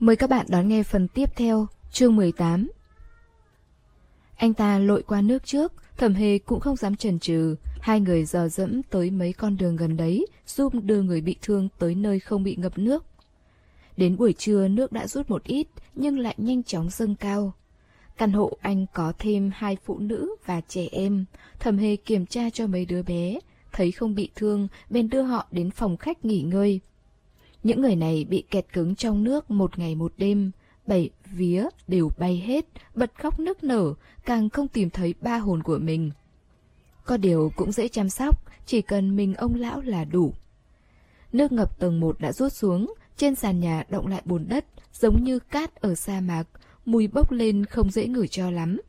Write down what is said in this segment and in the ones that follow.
Mời các bạn đón nghe phần tiếp theo, chương 18. Anh ta lội qua nước trước, thẩm hề cũng không dám chần chừ. Hai người dò dẫm tới mấy con đường gần đấy, giúp đưa người bị thương tới nơi không bị ngập nước. Đến buổi trưa nước đã rút một ít, nhưng lại nhanh chóng dâng cao. Căn hộ anh có thêm hai phụ nữ và trẻ em. Thẩm hề kiểm tra cho mấy đứa bé, thấy không bị thương, bèn đưa họ đến phòng khách nghỉ ngơi. Những người này bị kẹt cứng trong nước một ngày một đêm, bảy vía đều bay hết, bật khóc nức nở, càng không tìm thấy ba hồn của mình. Có điều cũng dễ chăm sóc, chỉ cần mình ông lão là đủ. Nước ngập tầng 1 đã rút xuống, trên sàn nhà động lại bùn đất, giống như cát ở sa mạc, mùi bốc lên không dễ ngửi cho lắm.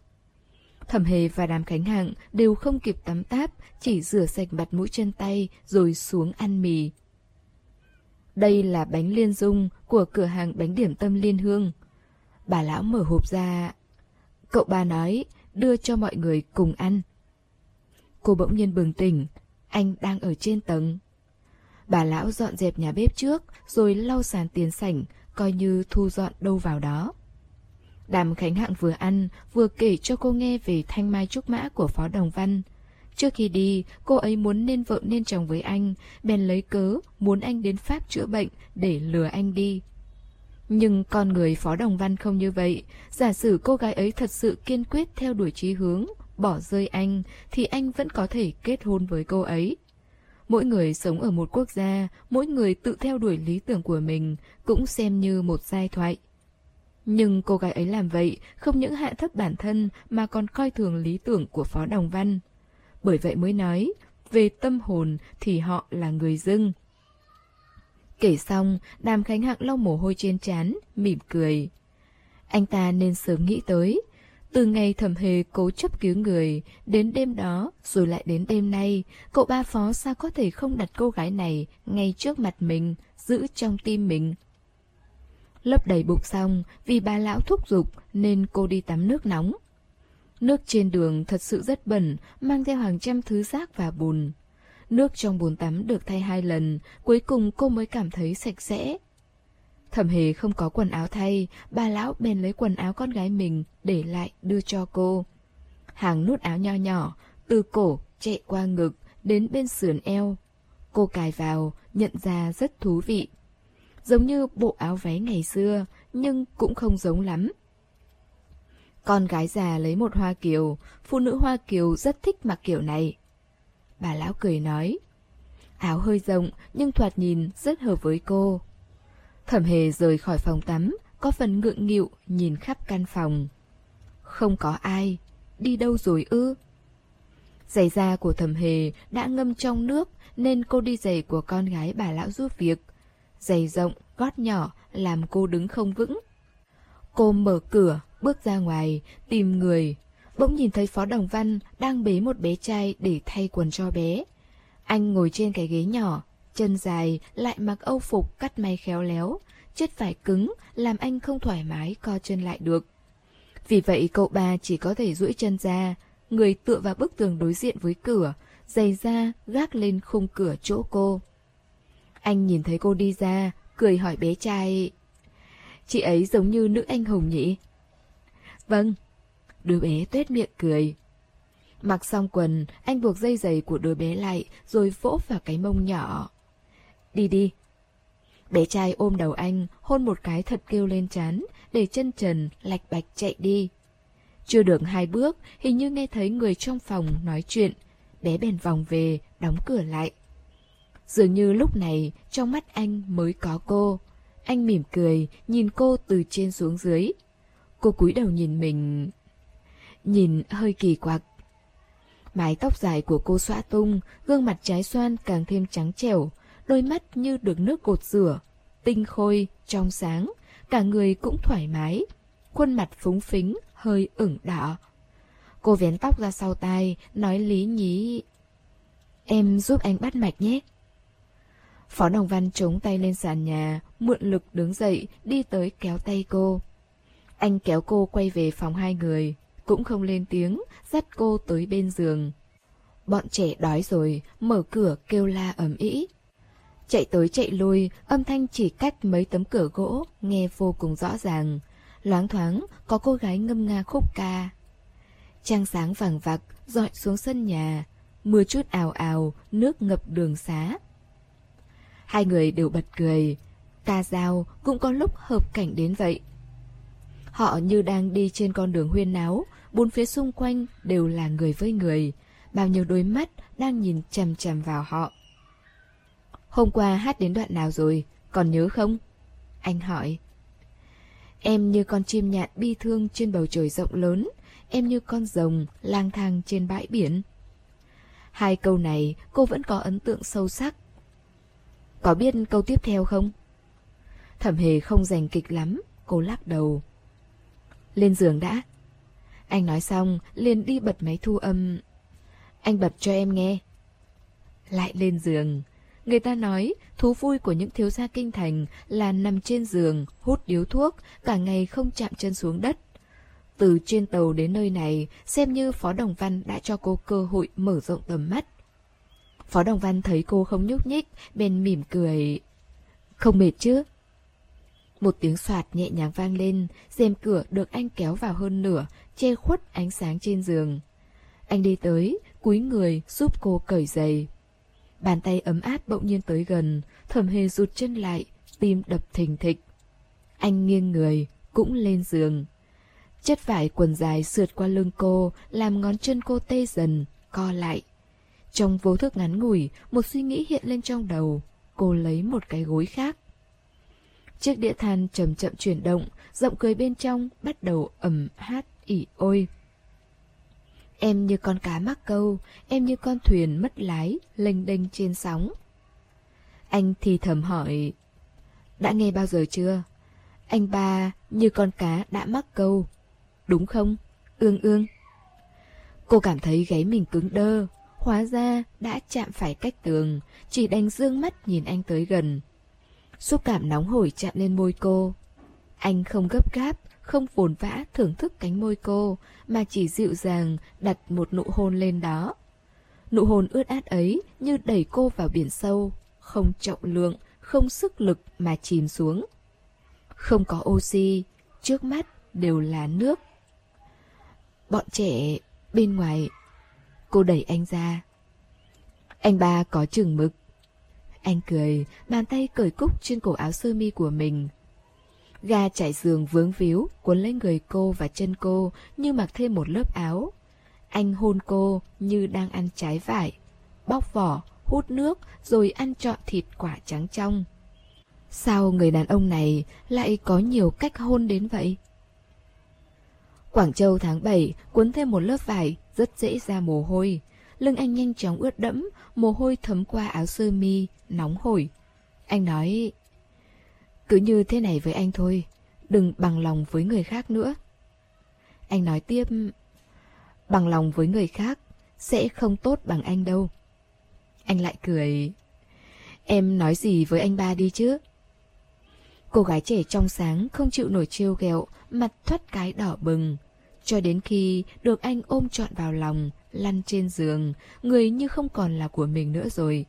Thẩm Hề và Đàm Khánh Hạng đều không kịp tắm táp, chỉ rửa sạch mặt mũi chân tay rồi xuống ăn mì. Đây là bánh liên dung của cửa hàng bánh điểm tâm liên hương. Bà lão mở hộp ra. Cậu bà nói, đưa cho mọi người cùng ăn. Cô bỗng nhiên bừng tỉnh, anh đang ở trên tầng. Bà lão dọn dẹp nhà bếp trước, rồi lau sàn tiền sảnh, coi như thu dọn đâu vào đó. Đàm Khánh Hạng vừa ăn, vừa kể cho cô nghe về thanh mai trúc mã của Phó Đồng Văn. Trước khi đi, cô ấy muốn nên vợ nên chồng với anh, bèn lấy cớ muốn anh đến Pháp chữa bệnh để lừa anh đi. Nhưng con người Phó Đồng Văn không như vậy, giả sử cô gái ấy thật sự kiên quyết theo đuổi chí hướng, bỏ rơi anh, thì anh vẫn có thể kết hôn với cô ấy. Mỗi người sống ở một quốc gia, mỗi người tự theo đuổi lý tưởng của mình, cũng xem như một giai thoại. Nhưng cô gái ấy làm vậy không những hạ thấp bản thân mà còn coi thường lý tưởng của Phó Đồng Văn. Bởi vậy mới nói, về tâm hồn thì họ là người dưng. Kể xong, đàm khánh hạng lau mồ hôi trên trán, mỉm cười. Anh ta nên sớm nghĩ tới. Từ ngày thẩm hề cố chấp cứu người, đến đêm đó, rồi lại đến đêm nay, cậu ba phó sao có thể không đặt cô gái này ngay trước mặt mình, giữ trong tim mình. Lấp đầy bụng xong, vì bà lão thúc giục nên cô đi tắm nước nóng. Nước trên đường thật sự rất bẩn, mang theo hàng trăm thứ rác và bùn. Nước trong bồn tắm được thay hai lần, cuối cùng cô mới cảm thấy sạch sẽ. Thẩm hề không có quần áo thay, bà lão bèn lấy quần áo con gái mình để lại đưa cho cô. Hàng nút áo nho nhỏ, từ cổ chạy qua ngực đến bên sườn eo. Cô cài vào, nhận ra rất thú vị. Giống như bộ áo váy ngày xưa, nhưng cũng không giống lắm. Con gái già lấy một hoa kiều, phụ nữ hoa kiều rất thích mặc kiểu này. Bà lão cười nói. Áo hơi rộng nhưng thoạt nhìn rất hợp với cô. Thẩm hề rời khỏi phòng tắm, có phần ngượng nghịu nhìn khắp căn phòng. Không có ai, đi đâu rồi ư? Giày da của thẩm hề đã ngâm trong nước nên cô đi giày của con gái bà lão giúp việc. Giày rộng, gót nhỏ làm cô đứng không vững. Cô mở cửa, bước ra ngoài, tìm người. Bỗng nhìn thấy Phó Đồng Văn đang bế một bé trai để thay quần cho bé. Anh ngồi trên cái ghế nhỏ, chân dài, lại mặc âu phục cắt may khéo léo. Chất vải cứng, làm anh không thoải mái co chân lại được. Vì vậy cậu ba chỉ có thể duỗi chân ra, người tựa vào bức tường đối diện với cửa, giày ra gác lên khung cửa chỗ cô. Anh nhìn thấy cô đi ra, cười hỏi bé trai. Chị ấy giống như nữ anh hùng nhỉ? Vâng. Đứa bé tuét miệng cười. Mặc xong quần, anh buộc dây giày của đứa bé lại rồi vỗ vào cái mông nhỏ. Đi đi. Bé trai ôm đầu anh, hôn một cái thật kêu lên chán, để chân trần, lạch bạch chạy đi. Chưa được hai bước, hình như nghe thấy người trong phòng nói chuyện. Bé bèn vòng về, đóng cửa lại. Dường như lúc này, trong mắt anh mới có cô. Anh mỉm cười, nhìn cô từ trên xuống dưới. Cô cúi đầu nhìn mình... Nhìn hơi kỳ quặc. Mái tóc dài của cô xõa tung, gương mặt trái xoan càng thêm trắng trẻo, đôi mắt như được nước cột rửa, tinh khôi, trong sáng, cả người cũng thoải mái, khuôn mặt phúng phính, hơi ửng đỏ. Cô vén tóc ra sau tai, nói lý nhí. Em giúp anh bắt mạch nhé. Phó Đồng Văn chống tay lên sàn nhà, mượn lực đứng dậy, đi tới kéo tay cô. Anh kéo cô quay về phòng hai người, cũng không lên tiếng, dắt cô tới bên giường. Bọn trẻ đói rồi, mở cửa kêu la ầm ĩ. Chạy tới chạy lui, âm thanh chỉ cách mấy tấm cửa gỗ, nghe vô cùng rõ ràng. Loáng thoáng, có cô gái ngâm nga khúc ca. Trăng sáng vàng vặc, dọi xuống sân nhà. Mưa chút ào ào, nước ngập đường xá. Hai người đều bật cười. Ca dao cũng có lúc hợp cảnh đến vậy. Họ như đang đi trên con đường huyên náo, bốn phía xung quanh đều là người với người. Bao nhiêu đôi mắt đang nhìn chằm chằm vào họ. Hôm qua hát đến đoạn nào rồi, còn nhớ không? Anh hỏi. Em như con chim nhạn bi thương trên bầu trời rộng lớn, em như con rồng lang thang trên bãi biển. Hai câu này cô vẫn có ấn tượng sâu sắc. Có biết câu tiếp theo không? Thẩm hề không giành kịch lắm, cô lắc đầu. Lên giường đã. Anh nói xong, liền đi bật máy thu âm. Anh bật cho em nghe. Lại lên giường. Người ta nói, thú vui của những thiếu gia kinh thành là nằm trên giường, hút điếu thuốc, cả ngày không chạm chân xuống đất. Từ trên tàu đến nơi này, xem như Phó Đồng Văn đã cho cô cơ hội mở rộng tầm mắt. Phó Đồng Văn thấy cô không nhúc nhích, bên mỉm cười. Không mệt chứ? Một tiếng soạt nhẹ nhàng vang lên, rèm cửa được anh kéo vào hơn nửa, che khuất ánh sáng trên giường. Anh đi tới, cúi người giúp cô cởi giày. Bàn tay ấm áp bỗng nhiên tới gần, thẩm hề rụt chân lại, tim đập thình thịch. Anh nghiêng người, cũng lên giường. Chất vải quần dài sượt qua lưng cô, làm ngón chân cô tê dần, co lại. Trong vô thức ngắn ngủi, một suy nghĩ hiện lên trong đầu. Cô lấy một cái gối khác. Chiếc đĩa than chậm chậm chuyển động, giọng cười bên trong bắt đầu ầm hát ỉ ôi. Em như con cá mắc câu, em như con thuyền mất lái, lênh đênh trên sóng. Anh thì thầm hỏi, đã nghe bao giờ chưa? Anh ba như con cá đã mắc câu, đúng không? Ương ương. Cô cảm thấy gáy mình cứng đơ, hóa ra đã chạm phải cách tường, chỉ đành dương mắt nhìn anh tới gần. Xúc cảm nóng hổi chạm lên môi cô. Anh không gấp gáp, không vồn vã thưởng thức cánh môi cô, mà chỉ dịu dàng đặt một nụ hôn lên đó. Nụ hôn ướt át ấy như đẩy cô vào biển sâu, không trọng lượng, không sức lực mà chìm xuống. Không có oxy, trước mắt đều là nước. Bọn trẻ bên ngoài, cô đẩy anh ra. Anh ba có chừng mực. Anh cười, bàn tay cởi cúc trên cổ áo sơ mi của mình, Ga trải giường vướng víu, cuốn lấy người cô và chân cô như mặc thêm một lớp áo. Anh hôn cô như đang ăn trái vải. Bóc vỏ, hút nước rồi ăn trọn thịt quả trắng trong. Sao người đàn ông này lại có nhiều cách hôn đến vậy? Quảng Châu tháng 7 cuốn thêm một lớp vải, rất dễ ra mồ hôi. Lưng anh nhanh chóng ướt đẫm, mồ hôi thấm qua áo sơ mi, nóng hổi. Anh nói, cứ như thế này với anh thôi, đừng bằng lòng với người khác nữa. Anh nói tiếp, bằng lòng với người khác sẽ không tốt bằng anh đâu. Anh lại cười, em nói gì với anh ba đi chứ? Cô gái trẻ trong sáng không chịu nổi trêu ghẹo, mặt thoát cái đỏ bừng. Cho đến khi được anh ôm trọn vào lòng, lăn trên giường, người như không còn là của mình nữa rồi.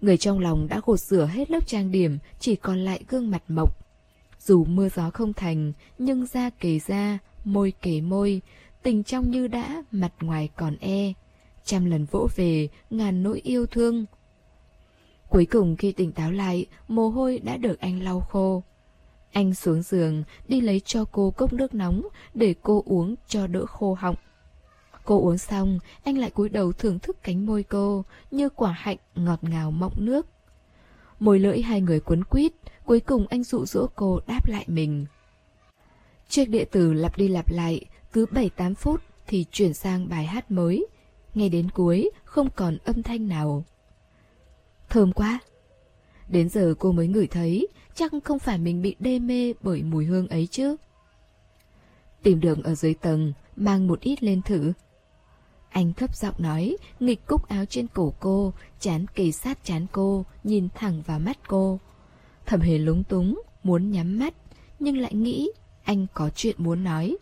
Người trong lòng đã gột rửa hết lớp trang điểm, chỉ còn lại gương mặt mộc. Dù mưa gió không thành, nhưng da kề da, môi kề môi, tình trong như đã, mặt ngoài còn e. Trăm lần vỗ về, ngàn nỗi yêu thương. Cuối cùng khi tỉnh táo lại, mồ hôi đã được anh lau khô. Anh xuống giường, đi lấy cho cô cốc nước nóng để cô uống cho đỡ khô họng. Cô uống xong, anh lại cúi đầu thưởng thức cánh môi cô, như quả hạnh ngọt ngào mọng nước. Môi lưỡi hai người cuốn quýt, cuối cùng anh dụ dỗ cô đáp lại mình. Chiếc địa tử lặp đi lặp lại, cứ 7-8 phút thì chuyển sang bài hát mới. Ngay đến cuối, không còn âm thanh nào. Thơm quá! Đến giờ cô mới ngửi thấy, chắc không phải mình bị đê mê bởi mùi hương ấy chứ. Tìm đường ở dưới tầng, mang một ít lên thử. Anh thấp giọng nói, nghịch cúc áo trên cổ cô, chán kề sát chán cô, nhìn thẳng vào mắt cô. Thẩm hề lúng túng, muốn nhắm mắt, nhưng lại nghĩ anh có chuyện muốn nói.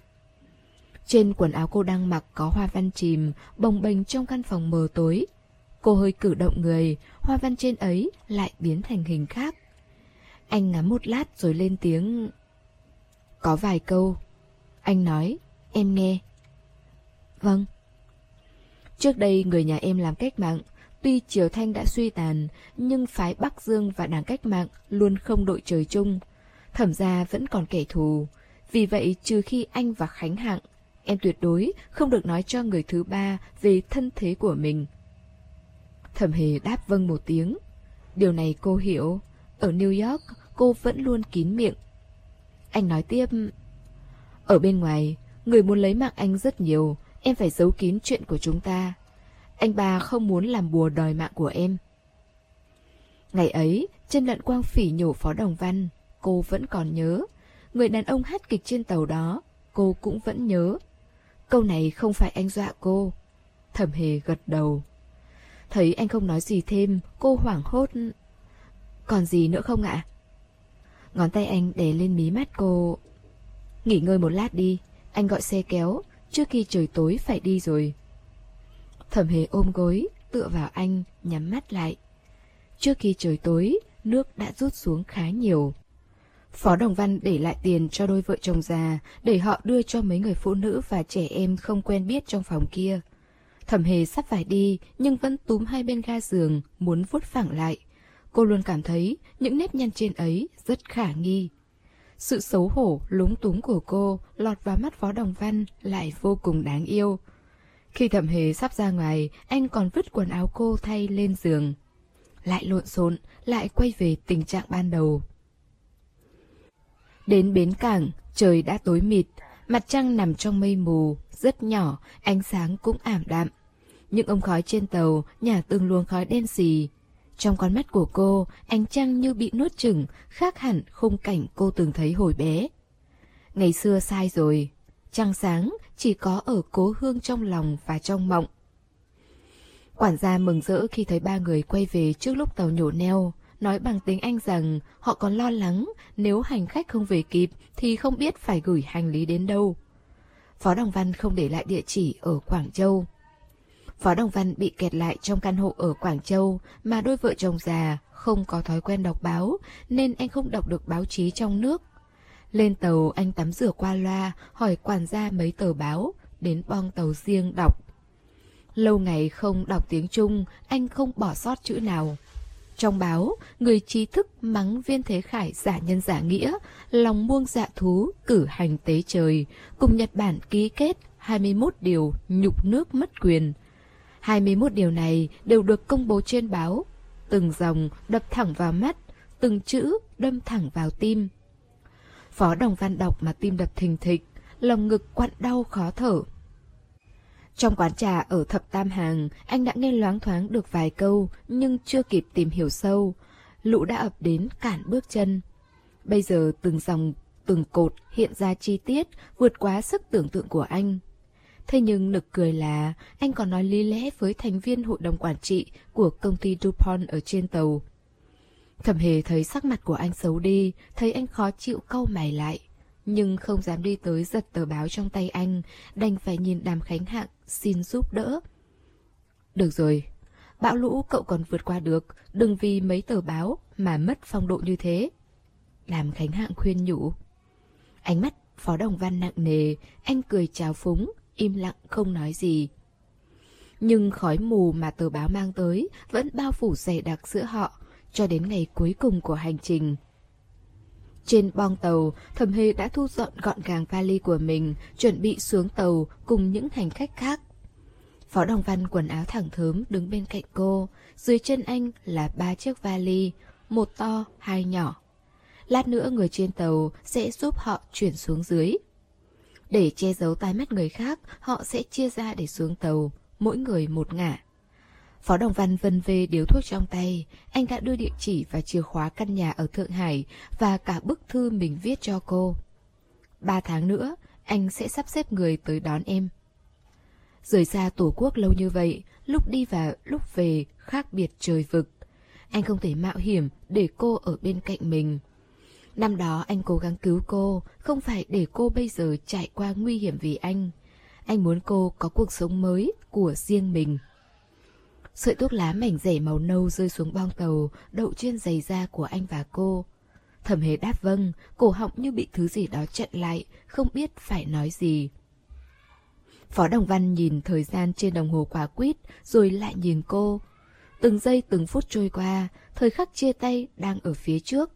Trên quần áo cô đang mặc có hoa văn chìm, bồng bềnh trong căn phòng mờ tối. cô hơi cử động người, hoa văn trên ấy lại biến thành hình khác. Anh ngắm một lát rồi lên tiếng. Có vài câu. Anh nói, em nghe. Vâng. Trước đây người nhà em làm cách mạng, tuy Triều Thanh đã suy tàn, nhưng phái Bắc Dương và đảng cách mạng luôn không đội trời chung. Thẩm gia vẫn còn kẻ thù. Vì vậy, trừ khi anh và Khánh Hạng, em tuyệt đối không được nói cho người thứ ba về thân thế của mình. Thẩm hề đáp vâng một tiếng. Điều này cô hiểu. Ở New York, cô vẫn luôn kín miệng. Anh nói tiếp. Ở bên ngoài, người muốn lấy mạng anh rất nhiều, em phải giấu kín chuyện của chúng ta. Anh ba không muốn làm bùa đòi mạng của em. Ngày ấy, chân lận quang phỉ nhổ phó đồng văn, cô vẫn còn nhớ. Người đàn ông hát kịch trên tàu đó, cô cũng vẫn nhớ. Câu này không phải anh dọa cô. Thẩm hề gật đầu. Thấy anh không nói gì thêm, cô hoảng hốt. Còn gì nữa không ạ? Ngón tay anh đè lên mí mắt cô. Nghỉ ngơi một lát đi, anh gọi xe kéo, trước khi trời tối phải đi rồi. Thẩm hề ôm gối, tựa vào anh, nhắm mắt lại. Trước khi trời tối, nước đã rút xuống khá nhiều. Phó Đồng Văn để lại tiền cho đôi vợ chồng già, để họ đưa cho mấy người phụ nữ và trẻ em không quen biết trong phòng kia. Thẩm hề sắp phải đi, nhưng vẫn túm hai bên ga giường, muốn vuốt phẳng lại. Cô luôn cảm thấy những nếp nhăn trên ấy rất khả nghi. Sự xấu hổ, lúng túng của cô lọt vào mắt Phó Đồng Văn lại vô cùng đáng yêu. Khi thẩm hề sắp ra ngoài, anh còn vứt quần áo cô thay lên giường. Lại lộn xộn, lại quay về tình trạng ban đầu. Đến bến cảng, trời đã tối mịt, mặt trăng nằm trong mây mù, rất nhỏ, ánh sáng cũng ảm đạm. Những ống khói trên tàu nhả từng luồng khói đen xì. Trong con mắt của cô, ánh trăng như bị nuốt chửng, khác hẳn khung cảnh cô từng thấy hồi bé. Ngày xưa sai rồi, trăng sáng chỉ có ở cố hương trong lòng và trong mộng. Quản gia mừng rỡ khi thấy ba người quay về trước lúc tàu nhổ neo, nói bằng tiếng Anh rằng họ còn lo lắng nếu hành khách không về kịp thì không biết phải gửi hành lý đến đâu. Phó Đồng Văn không để lại địa chỉ ở Quảng Châu. Phó Đồng Văn bị kẹt lại trong căn hộ ở Quảng Châu mà đôi vợ chồng già không có thói quen đọc báo nên anh không đọc được báo chí trong nước. Lên tàu anh tắm rửa qua loa hỏi quản gia mấy tờ báo, đến bong tàu riêng đọc. Lâu ngày không đọc tiếng Trung, anh không bỏ sót chữ nào. Trong báo, người trí thức mắng viên thế khải giả nhân giả nghĩa, lòng muông dạ thú, cử hành tế trời, cùng Nhật Bản ký kết 21 điều nhục nước mất quyền. 21 điều này đều được công bố trên báo. Từng dòng đập thẳng vào mắt, từng chữ đâm thẳng vào tim. Phó Đồng Văn đọc mà tim đập thình thịch, lòng ngực quặn đau khó thở. Trong quán trà ở thập tam hàng, anh đã nghe loáng thoáng được vài câu, nhưng chưa kịp tìm hiểu sâu. Lũ đã ập đến cản bước chân. Bây giờ từng dòng, từng cột hiện ra chi tiết, vượt quá sức tưởng tượng của anh. Thế nhưng nực cười là anh còn nói lý lẽ với thành viên hội đồng quản trị của công ty DuPont ở trên tàu. Thẩm hề thấy sắc mặt của anh xấu đi, thấy anh khó chịu câu mày lại. Nhưng không dám đi tới giật tờ báo trong tay anh, đành phải nhìn đàm khánh hạng, xin giúp đỡ. Được rồi, bão lũ cậu còn vượt qua được, đừng vì mấy tờ báo mà mất phong độ như thế. Đàm khánh hạng khuyên nhủ. Ánh mắt phó đồng văn nặng nề, anh cười chào phúng, im lặng không nói gì. Nhưng khói mù mà tờ báo mang tới vẫn bao phủ dày đặc giữa họ, cho đến ngày cuối cùng của hành trình. Trên bong tàu, Thẩm Hề đã thu dọn gọn gàng vali của mình, chuẩn bị xuống tàu cùng những hành khách khác. Phó Đồng Văn quần áo thẳng thớm đứng bên cạnh cô, dưới chân anh là ba chiếc vali, một to, hai nhỏ. Lát nữa người trên tàu sẽ giúp họ chuyển xuống dưới. Để che giấu tai mắt người khác, họ sẽ chia ra để xuống tàu, mỗi người một ngả. Phó Đồng Văn vân về điếu thuốc trong tay, anh đã đưa địa chỉ và chìa khóa căn nhà ở Thượng Hải và cả bức thư mình viết cho cô. Ba tháng nữa, anh sẽ sắp xếp người tới đón em. Rời xa tổ quốc lâu như vậy, lúc đi và lúc về khác biệt trời vực. Anh không thể mạo hiểm để cô ở bên cạnh mình. Năm đó anh cố gắng cứu cô, không phải để cô bây giờ trải qua nguy hiểm vì anh. Anh muốn cô có cuộc sống mới của riêng mình. Sợi thuốc lá mảnh rẻ màu nâu rơi xuống bong tàu, đậu trên giày da của anh và cô. Thẩm hề đáp vâng, cổ họng như bị thứ gì đó chặn lại, không biết phải nói gì. Phó Đồng Văn nhìn thời gian trên đồng hồ quả quýt, rồi lại nhìn cô. Từng giây từng phút trôi qua, thời khắc chia tay đang ở phía trước.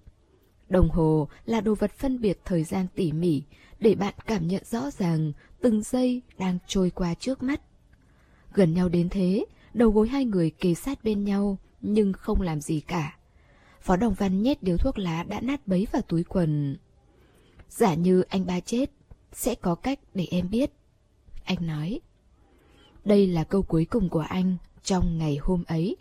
Đồng hồ là đồ vật phân biệt thời gian tỉ mỉ, để bạn cảm nhận rõ ràng từng giây đang trôi qua trước mắt. Gần nhau đến thế, đầu gối hai người kề sát bên nhau, nhưng không làm gì cả. Phó Đồng Văn nhét điếu thuốc lá đã nát bấy vào túi quần. Giả như anh ba chết, sẽ có cách để em biết. Anh nói. Đây là câu cuối cùng của anh trong ngày hôm ấy.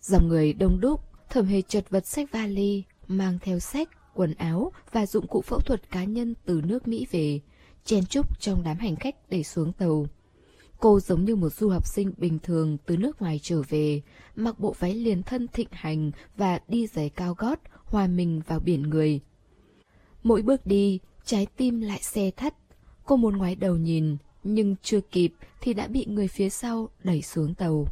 Dòng người đông đúc, thẩm hề chật vật sách vali, mang theo sách, quần áo và dụng cụ phẫu thuật cá nhân từ nước Mỹ về, chen chúc trong đám hành khách để xuống tàu. Cô giống như một du học sinh bình thường từ nước ngoài trở về, mặc bộ váy liền thân thịnh hành và đi giày cao gót, hòa mình vào biển người. Mỗi bước đi, trái tim lại xe thắt. Cô muốn ngoái đầu nhìn, nhưng chưa kịp thì đã bị người phía sau đẩy xuống tàu.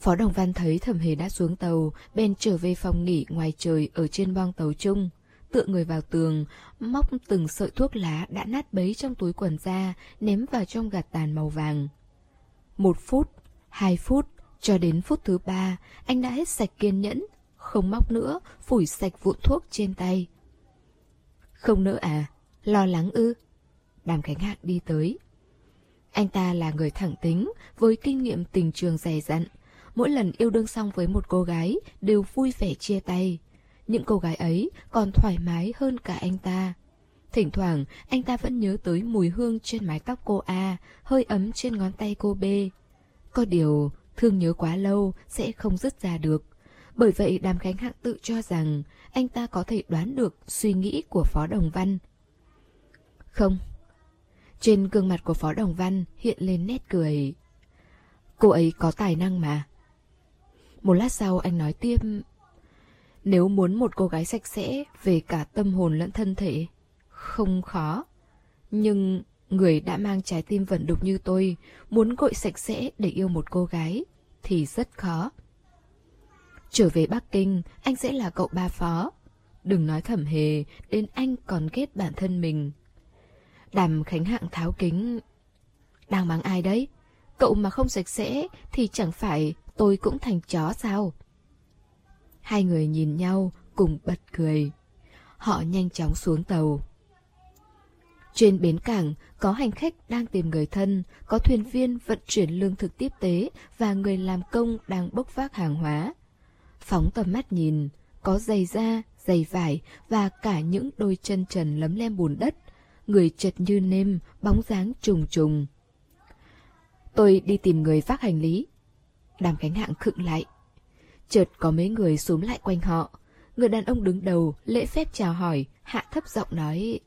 Phó Đồng Văn thấy Thẩm Hề đã xuống tàu, bèn trở về phòng nghỉ ngoài trời ở trên bong tàu chung. Tựa người vào tường, móc từng sợi thuốc lá đã nát bấy trong túi quần ra, ném vào trong gạt tàn màu vàng. Một phút, hai phút, cho đến phút thứ ba, anh đã hết sạch kiên nhẫn, không móc nữa, phủi sạch vụn thuốc trên tay. Không nữa à? Lo lắng ư? Đàm Khánh Hạc đi tới. Anh ta là người thẳng tính, với kinh nghiệm tình trường dày dặn, mỗi lần yêu đương xong với một cô gái đều vui vẻ chia tay. Những cô gái ấy còn thoải mái hơn cả anh ta. Thỉnh thoảng, anh ta vẫn nhớ tới mùi hương trên mái tóc cô A, hơi ấm trên ngón tay cô B. Có điều, thương nhớ quá lâu sẽ không dứt ra được. Bởi vậy Đàm Khánh Hạng tự cho rằng anh ta có thể đoán được suy nghĩ của Phó Đồng Văn. Không. Trên gương mặt của Phó Đồng Văn hiện lên nét cười. Cô ấy có tài năng mà. Một lát sau anh nói tiếp, Nếu muốn một cô gái sạch sẽ Về cả tâm hồn lẫn thân thể, Không khó. Nhưng người đã mang trái tim vẩn đục như tôi, Muốn gội sạch sẽ để yêu một cô gái Thì rất khó. Trở về Bắc Kinh, Anh sẽ là cậu ba phó. Đừng nói thẩm hề, Đến anh còn ghét bản thân mình. Đàm Khánh Hạng tháo kính, Đang mắng ai đấy? Cậu mà không sạch sẽ Thì chẳng phải tôi cũng thành chó sao? Hai người nhìn nhau cùng bật cười. Họ nhanh chóng xuống tàu. Trên bến cảng có hành khách đang tìm người thân, có thuyền viên vận chuyển lương thực tiếp tế và người làm công đang bốc vác hàng hóa. Phóng tầm mắt nhìn, có giày da, giày vải và cả những đôi chân trần lấm lem bùn đất, người chật như nêm, bóng dáng trùng trùng. Tôi đi tìm người vác hành lý, Đàm Khánh Hạng khựng lại. Chợt có mấy người xuống lại quanh họ. Người đàn ông đứng đầu, lễ phép chào hỏi, hạ thấp giọng nói.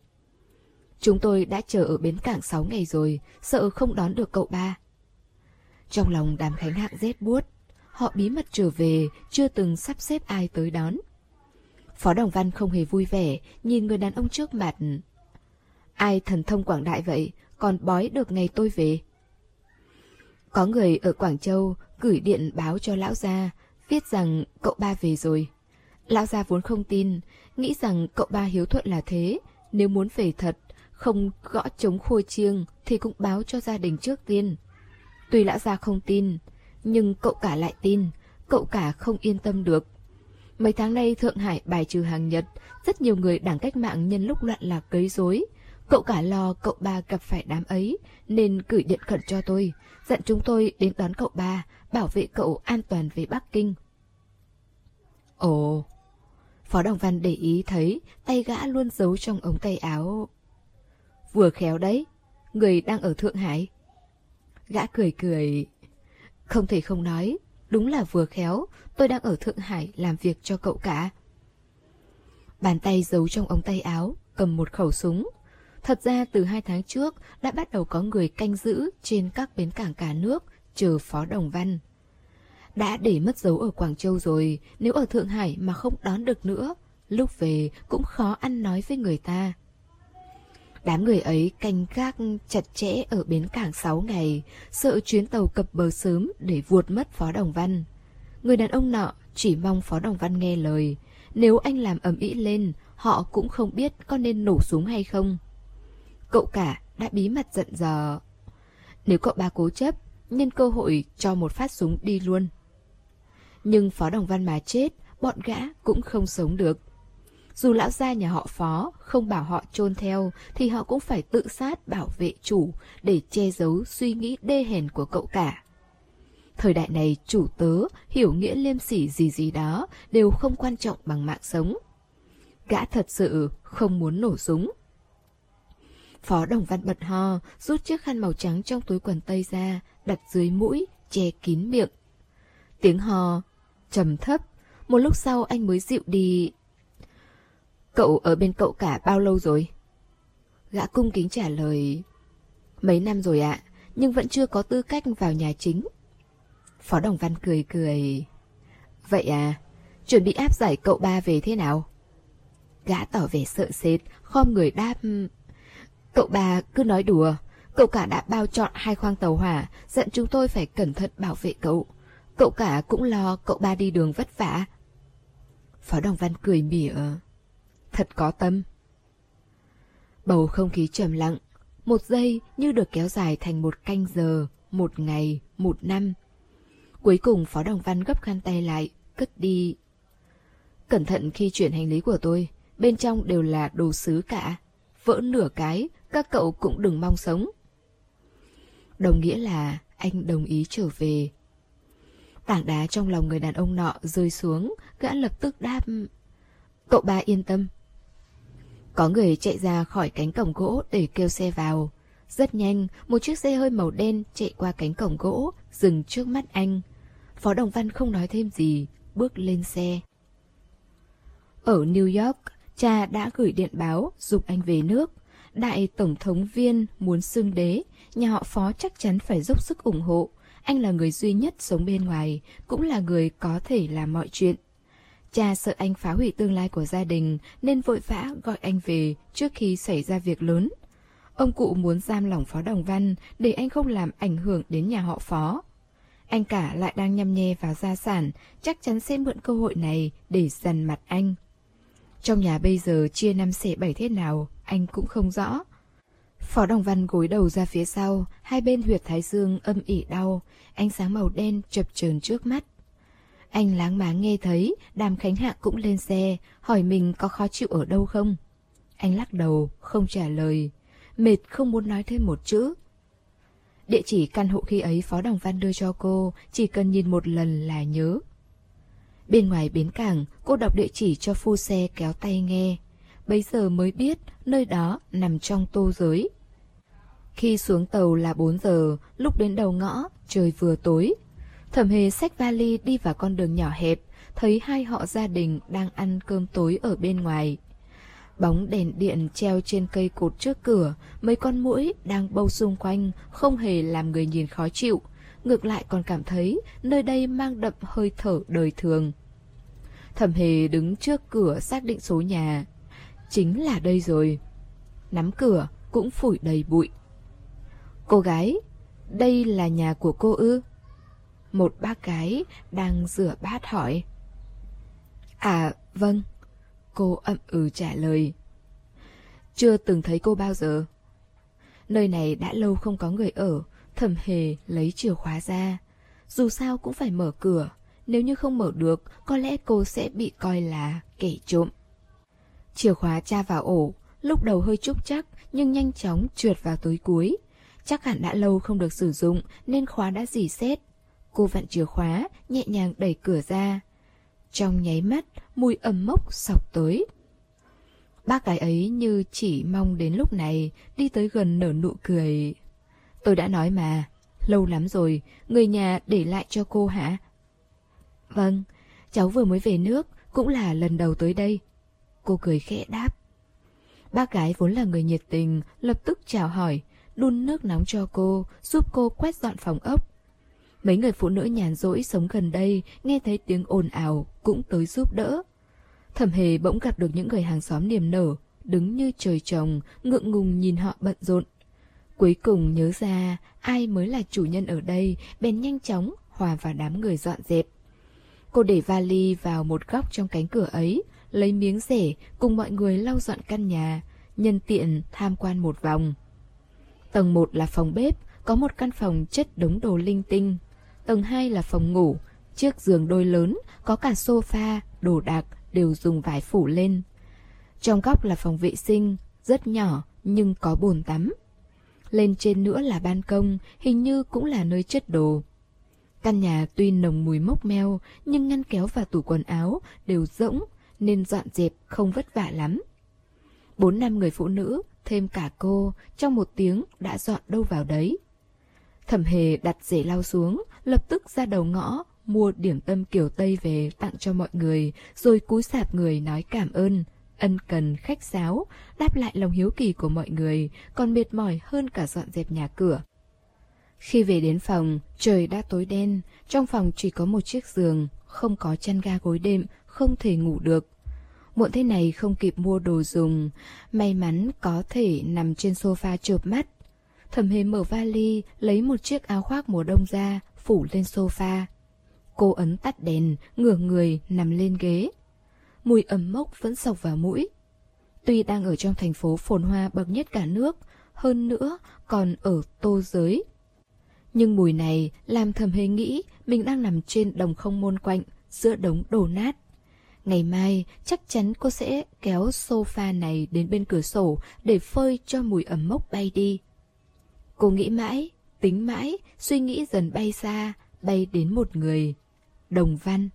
Chúng tôi đã chờ ở bến cảng 6 ngày rồi, sợ không đón được cậu ba. Trong lòng đàm khánh hạng rét buốt, họ bí mật trở về, chưa từng sắp xếp ai tới đón. Phó Đồng Văn không hề vui vẻ, nhìn người đàn ông trước mặt. Ai thần thông quảng đại vậy, còn bói được ngày tôi về. Có người ở Quảng Châu gửi điện báo cho lão gia, viết rằng cậu ba về rồi. Lão gia vốn không tin, nghĩ rằng cậu ba hiếu thuận là thế, nếu muốn về thật, không gõ chống khôi chiêng thì cũng báo cho gia đình trước tiên. Tuy lão gia không tin, nhưng cậu cả lại tin, cậu cả không yên tâm được. Mấy tháng nay Thượng Hải bài trừ hàng Nhật, rất nhiều người đảng cách mạng nhân lúc loạn lạc cấy rối. Cậu cả lo cậu ba gặp phải đám ấy, nên gửi điện khẩn cho tôi, dặn chúng tôi đến đón cậu ba, bảo vệ cậu an toàn về Bắc Kinh. Ồ, Phó Đồng Văn để ý thấy tay gã luôn giấu trong ống tay áo. Vừa khéo đấy, người đang ở Thượng Hải. Gã cười cười. Không thể không nói, đúng là vừa khéo, tôi đang ở Thượng Hải làm việc cho cậu cả. Bàn tay giấu trong ống tay áo, cầm một khẩu súng. Thật ra từ hai tháng trước đã bắt đầu có người canh giữ trên các bến cảng cả nước, chờ Phó Đồng Văn. Đã để mất dấu ở Quảng Châu rồi, nếu ở Thượng Hải mà không đón được nữa, lúc về cũng khó ăn nói với người ta. Đám người ấy canh gác chặt chẽ ở bến cảng 6 ngày, sợ chuyến tàu cập bờ sớm để vuột mất Phó Đồng Văn. Người đàn ông nọ chỉ mong Phó Đồng Văn nghe lời. Nếu anh làm ầm ĩ lên, họ cũng không biết có nên nổ súng hay không. Cậu cả đã bí mật giận dò. Nếu cậu ba cố chấp, nhân cơ hội cho một phát súng đi luôn. Nhưng Phó Đồng Văn mà chết, bọn gã cũng không sống được. Dù lão gia nhà họ Phó không bảo họ chôn theo thì họ cũng phải tự sát bảo vệ chủ để che giấu suy nghĩ đê hèn của cậu cả. Thời đại này chủ tớ hiểu nghĩa liêm sỉ gì gì đó đều không quan trọng bằng mạng sống. Gã thật sự không muốn nổ súng. Phó Đồng Văn bật ho, rút chiếc khăn màu trắng trong túi quần tây ra, đặt dưới mũi, che kín miệng. Tiếng ho trầm thấp, một lúc sau anh mới dịu đi. Cậu ở bên cậu cả bao lâu rồi? Gã cung kính trả lời. Mấy năm rồi ạ, nhưng vẫn chưa có tư cách vào nhà chính. Phó Đồng Văn cười cười. Vậy à, chuẩn bị áp giải cậu ba về thế nào? Gã tỏ vẻ sợ sệt, khom người đáp. Cậu bà cứ nói đùa, cậu cả đã bao chọn hai khoang tàu hỏa, dặn chúng tôi phải cẩn thận bảo vệ cậu. Cậu cả cũng lo cậu ba đi đường vất vả. Phó Đồng Văn cười mỉa. Thật có tâm. Bầu không khí trầm lặng, một giây như được kéo dài thành một canh giờ, một ngày, một năm. Cuối cùng Phó Đồng Văn gấp khăn tay lại, cất đi. Cẩn thận khi chuyển hành lý của tôi, bên trong đều là đồ sứ cả. Vỡ nửa cái, các cậu cũng đừng mong sống. Đồng nghĩa là anh đồng ý trở về. Tảng đá trong lòng người đàn ông nọ rơi xuống, gã lập tức đáp. Cậu ba yên tâm. Có người chạy ra khỏi cánh cổng gỗ để kêu xe vào. Rất nhanh, một chiếc xe hơi màu đen chạy qua cánh cổng gỗ, dừng trước mắt anh. Phó Đồng Văn không nói thêm gì, bước lên xe. Ở New York, cha đã gửi điện báo dục anh về nước. Đại Tổng thống viên muốn xưng đế, nhà họ Phó chắc chắn phải dốc sức ủng hộ. Anh là người duy nhất sống bên ngoài, cũng là người có thể làm mọi chuyện. Cha sợ anh phá hủy tương lai của gia đình nên vội vã gọi anh về trước khi xảy ra việc lớn. Ông cụ muốn giam lỏng Phó Đồng Văn để anh không làm ảnh hưởng đến nhà họ Phó. Anh cả lại đang nhăm nhe vào gia sản, chắc chắn sẽ mượn cơ hội này để dằn mặt anh. Trong nhà bây giờ chia năm xẻ bảy thế nào, anh cũng không rõ. Phó Đồng Văn gối đầu ra phía sau, hai bên huyệt thái dương âm ỉ đau, ánh sáng màu đen chập chờn trước mắt. Anh láng má nghe thấy, Đàm Khánh Hạ cũng lên xe, hỏi mình có khó chịu ở đâu không. Anh lắc đầu, không trả lời. Mệt không muốn nói thêm một chữ. Địa chỉ căn hộ khi ấy Phó Đồng Văn đưa cho cô, chỉ cần nhìn một lần là nhớ. Bên ngoài bến cảng, cô đọc địa chỉ cho phu xe kéo tay nghe bây giờ mới biết nơi đó nằm trong tô giới. Khi xuống tàu là 4 giờ, lúc đến đầu ngõ, trời vừa tối. Thẩm hề xách vali đi vào con đường nhỏ hẹp, thấy hai họ gia đình đang ăn cơm tối ở bên ngoài. Bóng đèn điện treo trên cây cột trước cửa, mấy con mũi đang bâu xung quanh, không hề làm người nhìn khó chịu. Ngược lại còn cảm thấy nơi đây mang đậm hơi thở đời thường. Thẩm hề đứng trước cửa xác định số nhà. Chính là đây rồi. Nắm cửa cũng phủi đầy bụi. Cô gái, đây là nhà của cô ư? Một bác gái đang rửa bát hỏi. À, vâng. Cô ậm ừ trả lời. Chưa từng thấy cô bao giờ. Nơi này đã lâu không có người ở, thẩm hề lấy chìa khóa ra. Dù sao cũng phải mở cửa, nếu như không mở được, có lẽ cô sẽ bị coi là kẻ trộm. Chìa khóa tra vào ổ, lúc đầu hơi trúc chắc nhưng nhanh chóng trượt vào tối cuối. Chắc hẳn đã lâu không được sử dụng nên khóa đã dì xét. Cô vặn chìa khóa, nhẹ nhàng đẩy cửa ra. Trong nháy mắt, mùi ẩm mốc sọc tới. Bác gái ấy như chỉ mong đến lúc này, đi tới gần nở nụ cười. Tôi đã nói mà, lâu lắm rồi, người nhà để lại cho cô hả? Vâng, cháu vừa mới về nước, cũng là lần đầu tới đây. Cô cười khẽ đáp. Bác gái vốn là người nhiệt tình, lập tức chào hỏi, đun nước nóng cho cô, giúp cô quét dọn phòng ốc. Mấy người phụ nữ nhàn rỗi sống gần đây, nghe thấy tiếng ồn ào, cũng tới giúp đỡ. Thẩm hề bỗng gặp được những người hàng xóm niềm nở, đứng như trời trồng, ngượng ngùng nhìn họ bận rộn. Cuối cùng nhớ ra ai mới là chủ nhân ở đây, bèn nhanh chóng hòa vào đám người dọn dẹp. Cô để vali vào một góc trong cánh cửa ấy, lấy miếng rẻ cùng mọi người lau dọn căn nhà, nhân tiện tham quan một vòng. Tầng 1 là phòng bếp, có một căn phòng chất đống đồ linh tinh. Tầng 2 là phòng ngủ, chiếc giường đôi lớn, có cả sofa, đồ đạc đều dùng vải phủ lên. Trong góc là phòng vệ sinh, rất nhỏ nhưng có bồn tắm. Lên trên nữa là ban công, hình như cũng là nơi chất đồ. Căn nhà tuy nồng mùi mốc meo, nhưng ngăn kéo và tủ quần áo đều rỗng, nên dọn dẹp không vất vả lắm. Bốn năm người phụ nữ, thêm cả cô, trong một tiếng đã dọn đâu vào đấy. Thẩm hề đặt rể lau xuống, lập tức ra đầu ngõ, mua điểm tâm kiểu Tây về tặng cho mọi người, rồi cúi sạp người nói cảm ơn, ân cần khách sáo, đáp lại lòng hiếu kỳ của mọi người, còn mệt mỏi hơn cả dọn dẹp nhà cửa. Khi về đến phòng, trời đã tối đen, trong phòng chỉ có một chiếc giường, không có chăn ga gối đệm, không thể ngủ được. Muộn thế này không kịp mua đồ dùng, may mắn có thể nằm trên sofa chợp mắt. Thẩm hề mở vali, lấy một chiếc áo khoác mùa đông ra, phủ lên sofa. Cô ấn tắt đèn, ngửa người, nằm lên ghế. Mùi ẩm mốc vẫn sộc vào mũi. Tuy đang ở trong thành phố phồn hoa bậc nhất cả nước, hơn nữa còn ở tô giới. Nhưng mùi này làm thầm hề nghĩ mình đang nằm trên đồng không môn quạnh, giữa đống đổ nát. Ngày mai chắc chắn cô sẽ kéo sofa này đến bên cửa sổ để phơi cho mùi ẩm mốc bay đi. Cô nghĩ mãi, tính mãi, suy nghĩ dần bay xa, bay đến một người. Đồng Văn.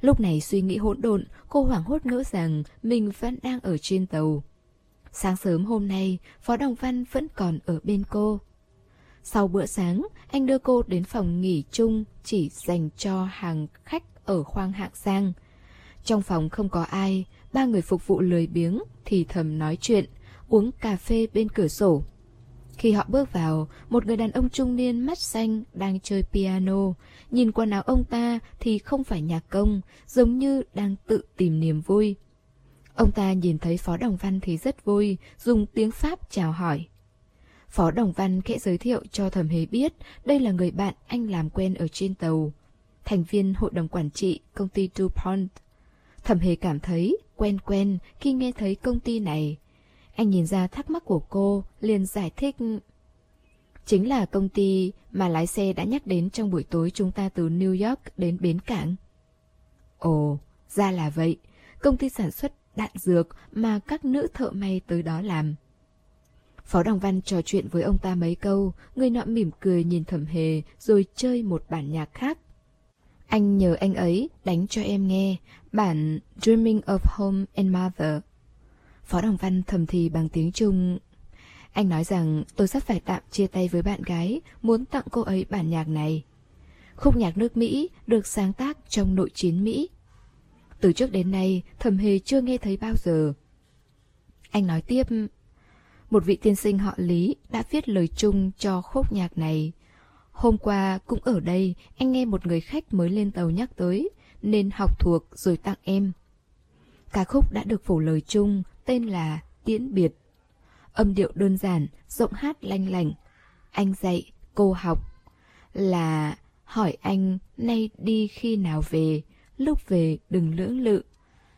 Lúc này suy nghĩ hỗn độn, cô hoảng hốt ngỡ rằng mình vẫn đang ở trên tàu. Sáng sớm hôm nay, Phó Đồng Văn vẫn còn ở bên cô. Sau bữa sáng, anh đưa cô đến phòng nghỉ chung chỉ dành cho hàng khách ở khoang hạng sang. Trong phòng không có ai, ba người phục vụ lười biếng thì thầm nói chuyện, uống cà phê bên cửa sổ. Khi họ bước vào, một người đàn ông trung niên mắt xanh đang chơi piano. Nhìn quần áo ông ta thì không phải nhạc công, giống như đang tự tìm niềm vui. Ông ta nhìn thấy Phó Đồng Văn thì rất vui, dùng tiếng Pháp chào hỏi. Phó Đồng Văn khẽ giới thiệu cho Thẩm Hế biết đây là người bạn anh làm quen ở trên tàu. Thành viên hội đồng quản trị công ty DuPont. Thẩm Hề cảm thấy quen quen khi nghe thấy công ty này. Anh nhìn ra thắc mắc của cô, liền giải thích. Chính là công ty mà lái xe đã nhắc đến trong buổi tối chúng ta từ New York đến bến cảng. Ồ, ra là vậy. Công ty sản xuất đạn dược mà các nữ thợ may tới đó làm. Phó Đồng Văn trò chuyện với ông ta mấy câu, người nọ mỉm cười nhìn thẩm hề rồi chơi một bản nhạc khác. Anh nhờ anh ấy đánh cho em nghe bản Dreaming of Home and Mother. Phó Đồng Văn thầm thì bằng tiếng Trung. Anh nói rằng tôi sắp phải tạm chia tay với bạn gái, muốn tặng cô ấy bản nhạc này. Khúc nhạc nước Mỹ được sáng tác trong nội chiến Mỹ. Từ trước đến nay, thầm hề chưa nghe thấy bao giờ. Anh nói tiếp, một vị tiên sinh họ Lý đã viết lời chung cho khúc nhạc này. Hôm qua cũng ở đây, anh nghe một người khách mới lên tàu nhắc tới, nên học thuộc rồi tặng em. Ca khúc đã được phổ lời chung, tên là Tiễn Biệt. Âm điệu đơn giản, giọng hát lanh lành. Anh dạy, cô học. Là hỏi anh nay đi khi nào về, lúc về đừng lưỡng lự.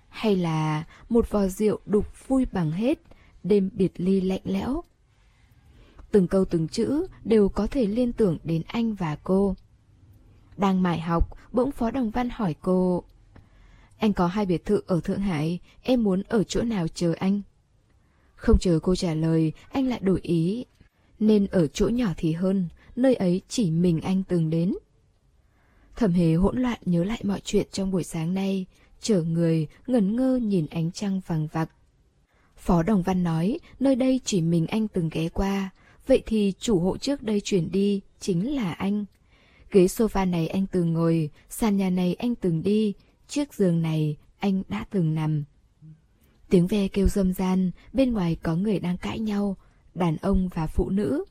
Hay là một vò rượu đục vui bằng hết, đêm biệt ly lạnh lẽo. Từng câu từng chữ đều có thể liên tưởng đến anh và cô. Đang mải học, bỗng Phó Đồng Văn hỏi cô Anh có hai biệt thự ở Thượng Hải, em muốn ở chỗ nào chờ anh? Không chờ cô trả lời, anh lại đổi ý. Nên ở chỗ nhỏ thì hơn, nơi ấy chỉ mình anh từng đến. Thẩm hề hỗn loạn nhớ lại mọi chuyện trong buổi sáng nay, chở người, ngẩn ngơ nhìn ánh trăng vàng vặc. Phó Đồng Văn nói, nơi đây chỉ mình anh từng ghé qua, vậy thì chủ hộ trước đây chuyển đi chính là anh. Ghế sofa này anh từng ngồi, sàn nhà này anh từng đi, chiếc giường này anh đã từng nằm. Tiếng ve kêu râm gian, bên ngoài có người đang cãi nhau, đàn ông và phụ nữ.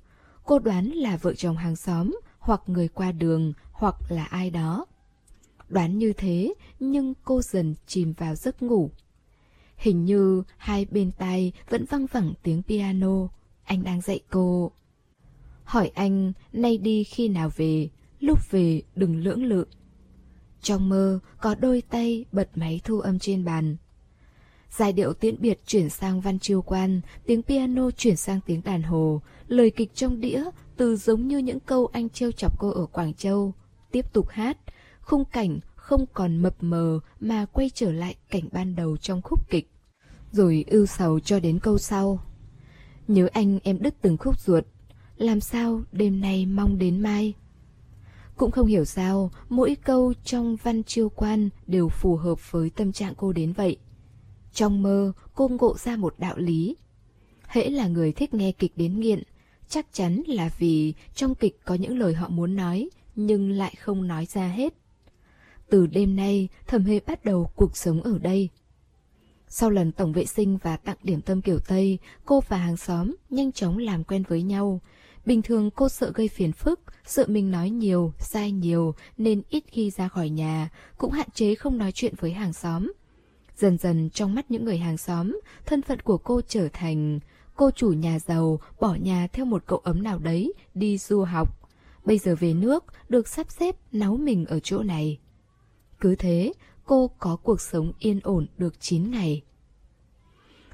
Cô đoán là vợ chồng hàng xóm, hoặc người qua đường, hoặc là ai đó. Đoán như thế, nhưng cô dần chìm vào giấc ngủ. Hình như hai bên tai vẫn văng vẳng tiếng piano. Anh đang dạy cô. Hỏi anh nay đi khi nào về, lúc về đừng lưỡng lự. Trong mơ có đôi tay bật máy thu âm trên bàn. Giai điệu tiễn biệt chuyển sang văn chiêu quan, tiếng piano chuyển sang tiếng đàn hồ, lời kịch trong đĩa từ giống như những câu anh trêu chọc cô ở Quảng Châu. Tiếp tục hát, khung cảnh không còn mập mờ mà quay trở lại cảnh ban đầu trong khúc kịch. Rồi ưu sầu cho đến câu sau. Nhớ anh em đứt từng khúc ruột, làm sao đêm nay mong đến mai. Cũng không hiểu sao mỗi câu trong văn chiêu quan đều phù hợp với tâm trạng cô đến vậy. Trong mơ, cô ngộ ra một đạo lý. Hễ là người thích nghe kịch đến nghiện, chắc chắn là vì trong kịch có những lời họ muốn nói, nhưng lại không nói ra hết. Từ đêm nay, thẩm hề bắt đầu cuộc sống ở đây. Sau lần tổng vệ sinh và tặng điểm tâm kiểu Tây, cô và hàng xóm nhanh chóng làm quen với nhau. Bình thường cô sợ gây phiền phức, sợ mình nói nhiều, sai nhiều nên ít khi ra khỏi nhà, cũng hạn chế không nói chuyện với hàng xóm. Dần dần trong mắt những người hàng xóm, thân phận của cô trở thành cô chủ nhà giàu bỏ nhà theo một cậu ấm nào đấy đi du học. Bây giờ về nước được sắp xếp náu mình ở chỗ này. Cứ thế, cô có cuộc sống yên ổn được 9 ngày.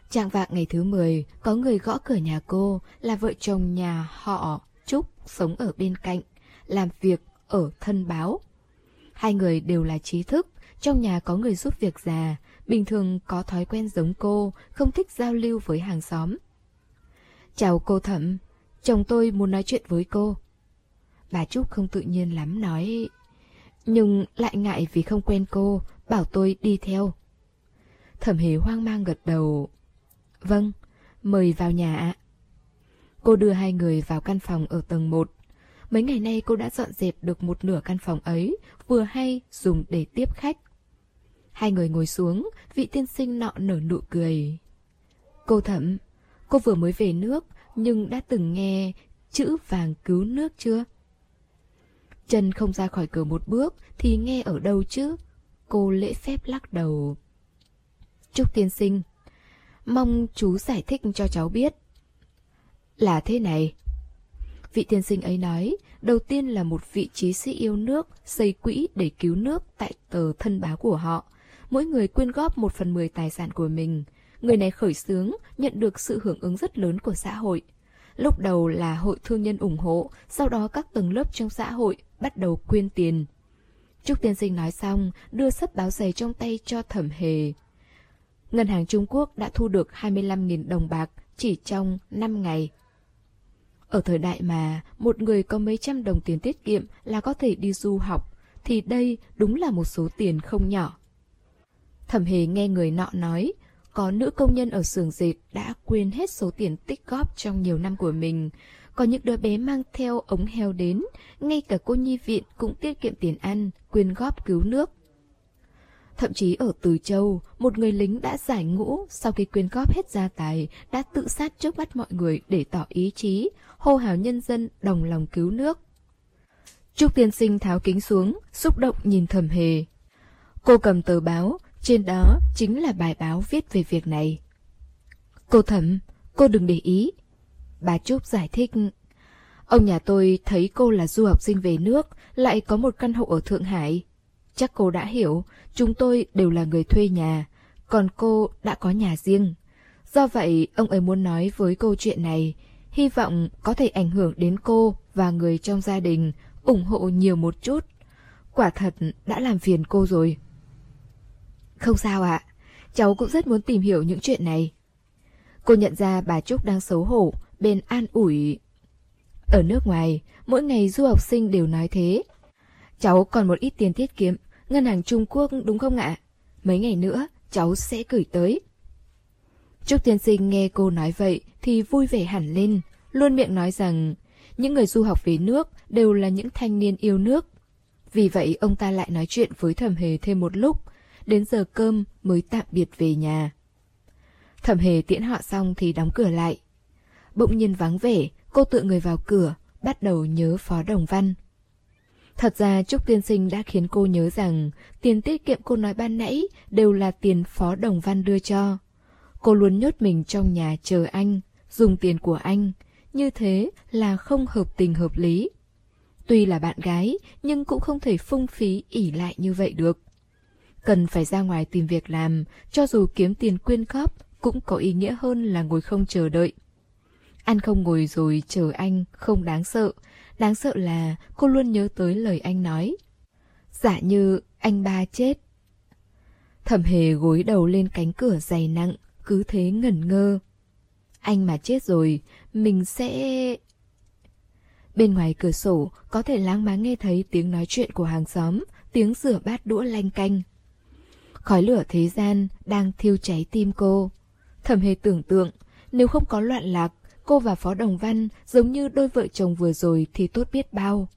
Trạng vạng ngày thứ 10, có người gõ cửa nhà cô là vợ chồng nhà họ Trúc sống ở bên cạnh, làm việc ở thân báo. Hai người đều là trí thức, trong nhà có người giúp việc già, bình thường có thói quen giống cô, không thích giao lưu với hàng xóm. Chào cô Thẩm, chồng tôi muốn nói chuyện với cô. Bà Trúc không tự nhiên lắm nói, nhưng lại ngại vì không quen cô, bảo tôi đi theo. Thẩm Hỷ hoang mang gật đầu. Vâng, mời vào nhà ạ. Cô đưa hai người vào căn phòng ở tầng 1. Mấy ngày nay cô đã dọn dẹp được một nửa căn phòng ấy, vừa hay dùng để tiếp khách. Hai người ngồi xuống, vị tiên sinh nọ nở nụ cười. Cô thẩm, cô vừa mới về nước, nhưng đã từng nghe chữ vàng cứu nước chưa? Chân không ra khỏi cửa một bước thì nghe ở đâu chứ? Cô lễ phép lắc đầu. Trúc tiên sinh, mong chú giải thích cho cháu biết. Là thế này. Vị tiên sinh ấy nói, đầu tiên là một vị trí sĩ yêu nước xây quỹ để cứu nước tại tờ thân báo của họ. Mỗi người quyên góp một phần mười tài sản của mình. Người này khởi xướng, nhận được sự hưởng ứng rất lớn của xã hội. Lúc đầu là hội thương nhân ủng hộ, sau đó các tầng lớp trong xã hội bắt đầu quyên tiền. Trúc tiên sinh nói xong, đưa sấp báo giày trong tay cho thẩm hề. Ngân hàng Trung Quốc đã thu được 25.000 đồng bạc chỉ trong 5 ngày. Ở thời đại mà một người có mấy trăm đồng tiền tiết kiệm là có thể đi du học, thì đây đúng là một số tiền không nhỏ. Thẩm hề nghe người nọ nói, có nữ công nhân ở xưởng dệt đã quên hết số tiền tích góp trong nhiều năm của mình. Có những đứa bé mang theo ống heo đến, ngay cả cô nhi viện cũng tiết kiệm tiền ăn, quyên góp cứu nước. Thậm chí ở Từ Châu, một người lính đã giải ngũ sau khi quyên góp hết gia tài, đã tự sát trước mắt mọi người để tỏ ý chí, hô hào nhân dân đồng lòng cứu nước. Trúc tiên sinh tháo kính xuống, xúc động nhìn thầm hề. Cô cầm tờ báo, trên đó chính là bài báo viết về việc này. Cô thẩm, cô đừng để ý. Bà Trúc giải thích. Ông nhà tôi thấy cô là du học sinh về nước, lại có một căn hộ ở Thượng Hải. Chắc cô đã hiểu, chúng tôi đều là người thuê nhà, còn cô đã có nhà riêng. Do vậy, ông ấy muốn nói với câu chuyện này, hy vọng có thể ảnh hưởng đến cô và người trong gia đình, ủng hộ nhiều một chút. Quả thật đã làm phiền cô rồi. Không sao ạ, cháu cũng rất muốn tìm hiểu những chuyện này. Cô nhận ra bà Trúc đang xấu hổ, bên an ủi. Ở nước ngoài, mỗi ngày du học sinh đều nói thế. Cháu còn một ít tiền tiết kiệm, ngân hàng Trung Quốc đúng không ạ? Mấy ngày nữa, cháu sẽ gửi tới. Trúc tiên sinh nghe cô nói vậy thì vui vẻ hẳn lên, luôn miệng nói rằng những người du học về nước đều là những thanh niên yêu nước. Vì vậy ông ta lại nói chuyện với thẩm hề thêm một lúc, đến giờ cơm mới tạm biệt về nhà. Thẩm hề tiễn họ xong thì đóng cửa lại. Bỗng nhiên vắng vẻ, cô tự người vào cửa, bắt đầu nhớ Phó Đồng Văn. Thật ra Trúc Tiên Sinh đã khiến cô nhớ rằng tiền tiết kiệm cô nói ban nãy đều là tiền Phó Đồng Văn đưa cho. cô luôn nhốt mình trong nhà chờ anh, dùng tiền của anh. Như thế là không hợp tình hợp lý. Tuy là bạn gái, nhưng cũng không thể phung phí ỉ lại như vậy được. Cần phải ra ngoài tìm việc làm, cho dù kiếm tiền quyên góp cũng có ý nghĩa hơn là ngồi không chờ đợi. Ăn không ngồi rồi chờ anh không đáng sợ, đáng sợ là cô luôn nhớ tới lời anh nói. Giả như anh ba chết. Thẩm hề gối đầu lên cánh cửa dày nặng, cứ thế ngẩn ngơ. Anh mà chết rồi, mình sẽ... Bên ngoài cửa sổ có thể láng máng nghe thấy tiếng nói chuyện của hàng xóm, tiếng rửa bát đũa lanh canh. Khói lửa thế gian đang thiêu cháy tim cô. Thẩm hề tưởng tượng, nếu không có loạn lạc, cô và Phó Đồng Văn giống như đôi vợ chồng vừa rồi thì tốt biết bao.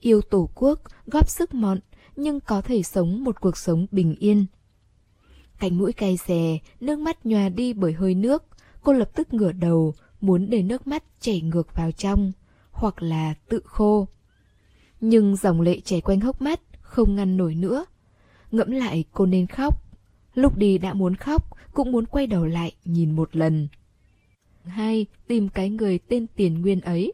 Yêu tổ quốc, góp sức mọn, nhưng có thể sống một cuộc sống bình yên. Cánh mũi cay xè, nước mắt nhòa đi bởi hơi nước. Cô lập tức ngửa đầu, muốn để nước mắt chảy ngược vào trong, hoặc là tự khô. Nhưng dòng lệ chảy quanh hốc mắt, không ngăn nổi nữa. Ngẫm lại cô nên khóc. Lúc đi đã muốn khóc, cũng muốn quay đầu lại nhìn một lần. Hai, tìm cái người tên Tiền Nguyên ấy.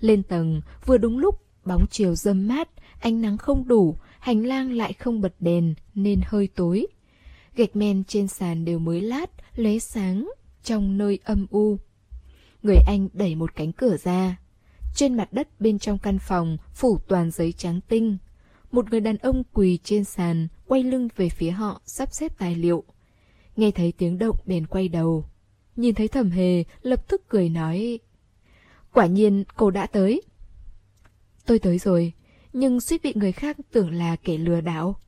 Lên tầng, vừa đúng lúc, bóng chiều dâm mát, ánh nắng không đủ, hành lang lại không bật đèn nên hơi tối. Gạch men trên sàn đều mới lát, lấy sáng trong nơi âm u. Người anh đẩy một cánh cửa ra. Trên mặt đất bên trong căn phòng phủ toàn giấy trắng tinh. Một người đàn ông quỳ trên sàn, quay lưng về phía họ, sắp xếp tài liệu. Nghe thấy tiếng động bèn quay đầu. Nhìn thấy thẩm hề, lập tức cười nói. Quả nhiên cô đã tới. Tôi tới rồi, nhưng suýt bị người khác tưởng là kẻ lừa đảo.